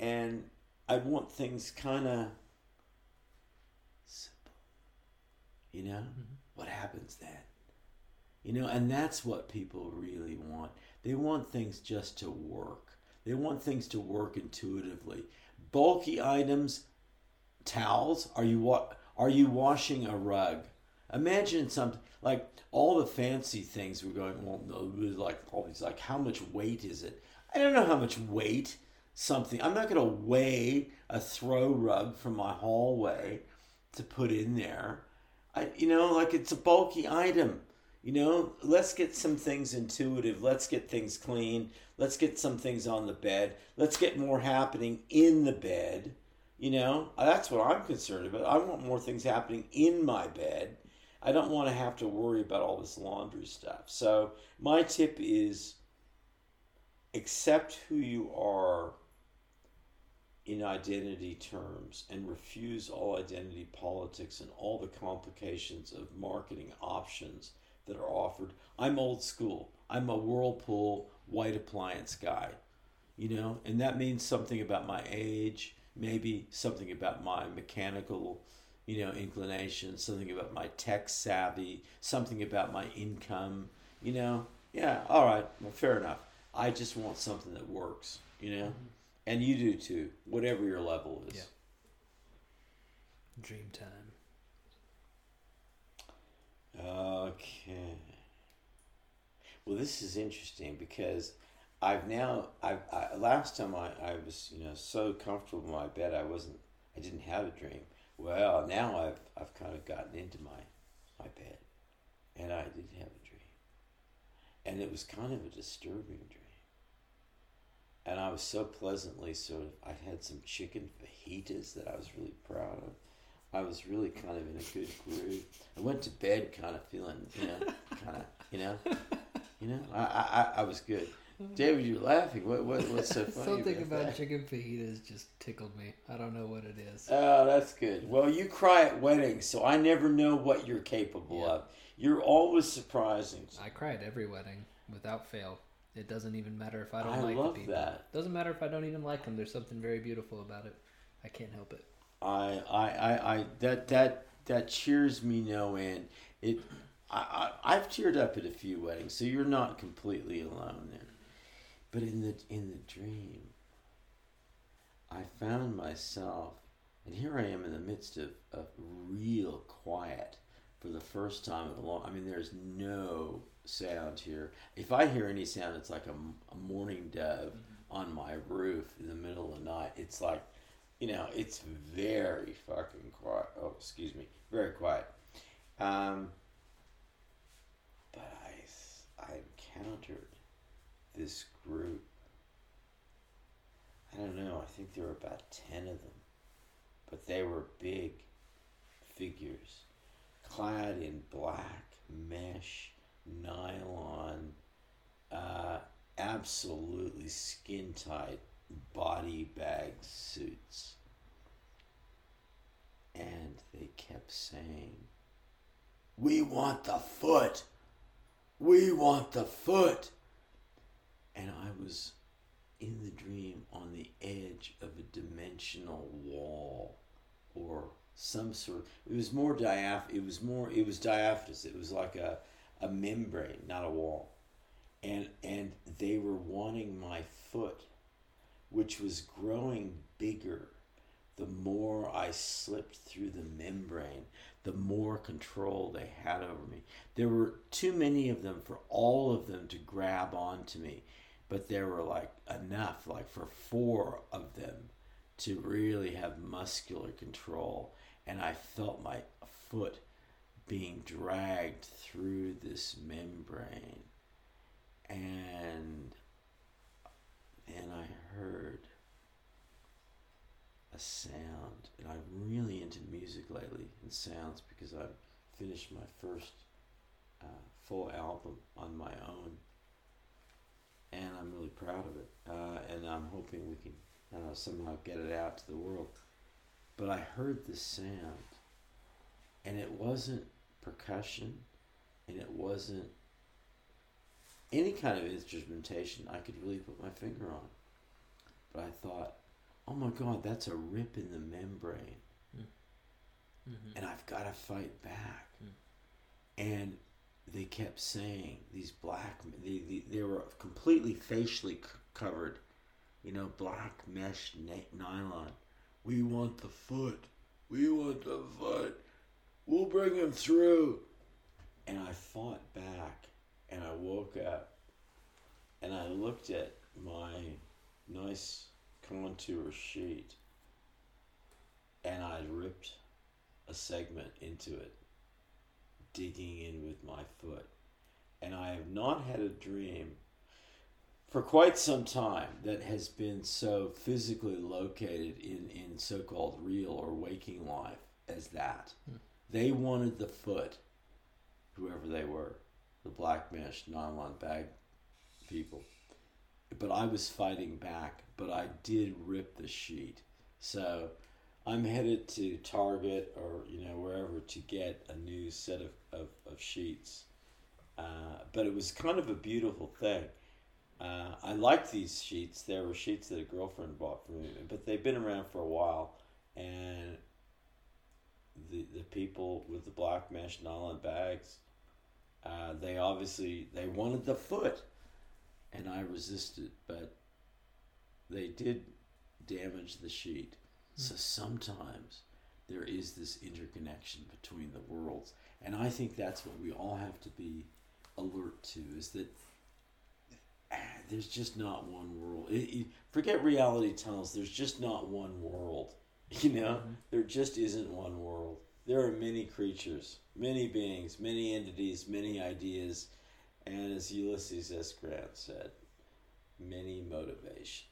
and I want things kind of simple. You know? Mm-hmm. What happens then? You know, and that's what people really want. They want things just to work. They want things to work intuitively. Bulky items, towels. Are you wa- Are you washing a rug? Imagine something like all the fancy things we're going. Well, like these, like how much weight is it? I don't know how much weight something. I'm not going to weigh a throw rug from my hallway to put in there. I, you know, like it's a bulky item. You know, let's get some things intuitive. Let's get things clean. Let's get some things on the bed. Let's get more happening in the bed. You know, that's what I'm concerned about. I want more things happening in my bed. I don't want to have to worry about all this laundry stuff. So, my tip is accept who you are in identity terms and refuse all identity politics and all the complications of marketing options that are offered. I'm old school. I'm a Whirlpool white appliance guy, you know, and that means something about my age, maybe something about my mechanical, you know, inclination, something about my tech savvy, something about my income, you know. Yeah, all right, well, fair enough. I just want something that works, you know, mm-hmm. and you do too, whatever your level is. Yeah. Dream time. Okay. Well, this is interesting because I've now I've I, last time I, I was you know so comfortable in my bed I wasn't I didn't have a dream. Well, now I've I've kind of gotten into my my bed, and I did have a dream, and it was kind of a disturbing dream. And I was so pleasantly sort of I had some chicken fajitas that I was really proud of. I was really kind of in a good groove. I went to bed kind of feeling, you know, kind of, you know, you know, I, I, I was good. David, you're laughing. What, what, what's so funny? Something about, about chicken fajitas just tickled me. I don't know what it is. Oh, that's good. Well, you cry at weddings, so I never know what you're capable yeah. of. You're always surprising. I cry at every wedding without fail. It doesn't even matter if I don't I like the people. That. Doesn't matter if I don't even like them. There's something very beautiful about it. I can't help it. I, I, I, I that that that cheers me no end. It, I, I, I've teared up at a few weddings, so you're not completely alone there. But in the in the dream, I found myself, and here I am in the midst of, of real quiet for the first time in a long. I mean, there's no sound here. If I hear any sound, it's like a, a mourning dove mm-hmm. on my roof in the middle of the night. It's like you know, it's very fucking quiet. Oh, excuse me, very quiet. Um, but I, I encountered this group. I don't know. I think there were about ten of them, but they were big figures, clad in black mesh, nylon, uh, absolutely skin tight body bag suits. And they kept saying, We want the foot! We want the foot! And I was in the dream on the edge of a dimensional wall or some sort it was more diaph it was more it was diaphanous it was like a, a membrane not a wall and and they were wanting my foot which was growing bigger the more I slipped through the membrane, the more control they had over me. There were too many of them for all of them to grab onto me, but there were like enough, like for four of them to really have muscular control. And I felt my foot being dragged through this membrane. And and I heard a sound. And I'm really into music lately and sounds because I've finished my first uh, full album on my own. And I'm really proud of it. Uh, and I'm hoping we can uh, somehow get it out to the world. But I heard this sound, and it wasn't percussion, and it wasn't any kind of instrumentation I could really put my finger on. But I thought, oh my God, that's a rip in the membrane. Hmm. Mm-hmm. And I've got to fight back. Mm. And they kept saying, these black, they, they, they were completely facially c- covered you know, black mesh na- nylon. We want the foot. We want the foot. We'll bring him through. And I fought back and I woke up and I looked at my nice contour sheet and I ripped a segment into it, digging in with my foot. And I have not had a dream for quite some time that has been so physically located in, in so called real or waking life as that. Hmm. They wanted the foot, whoever they were, the black mesh nylon bag people. But I was fighting back, but I did rip the sheet. So I'm headed to Target or you know wherever to get a new set of, of, of sheets. Uh, but it was kind of a beautiful thing. Uh, I liked these sheets. There were sheets that a girlfriend bought for me, but they've been around for a while, and the the people with the black mesh nylon bags, uh, they obviously they wanted the foot, and I resisted, but they did damage the sheet. So sometimes there is this interconnection between the worlds, and I think that's what we all have to be alert to: is that ah, there's just not one world. It, it- forget reality tunnels. There's just not one world. You know, there just isn't one world. There are many creatures, many beings, many entities, many ideas, and as Ulysses S. Grant said, many motivations.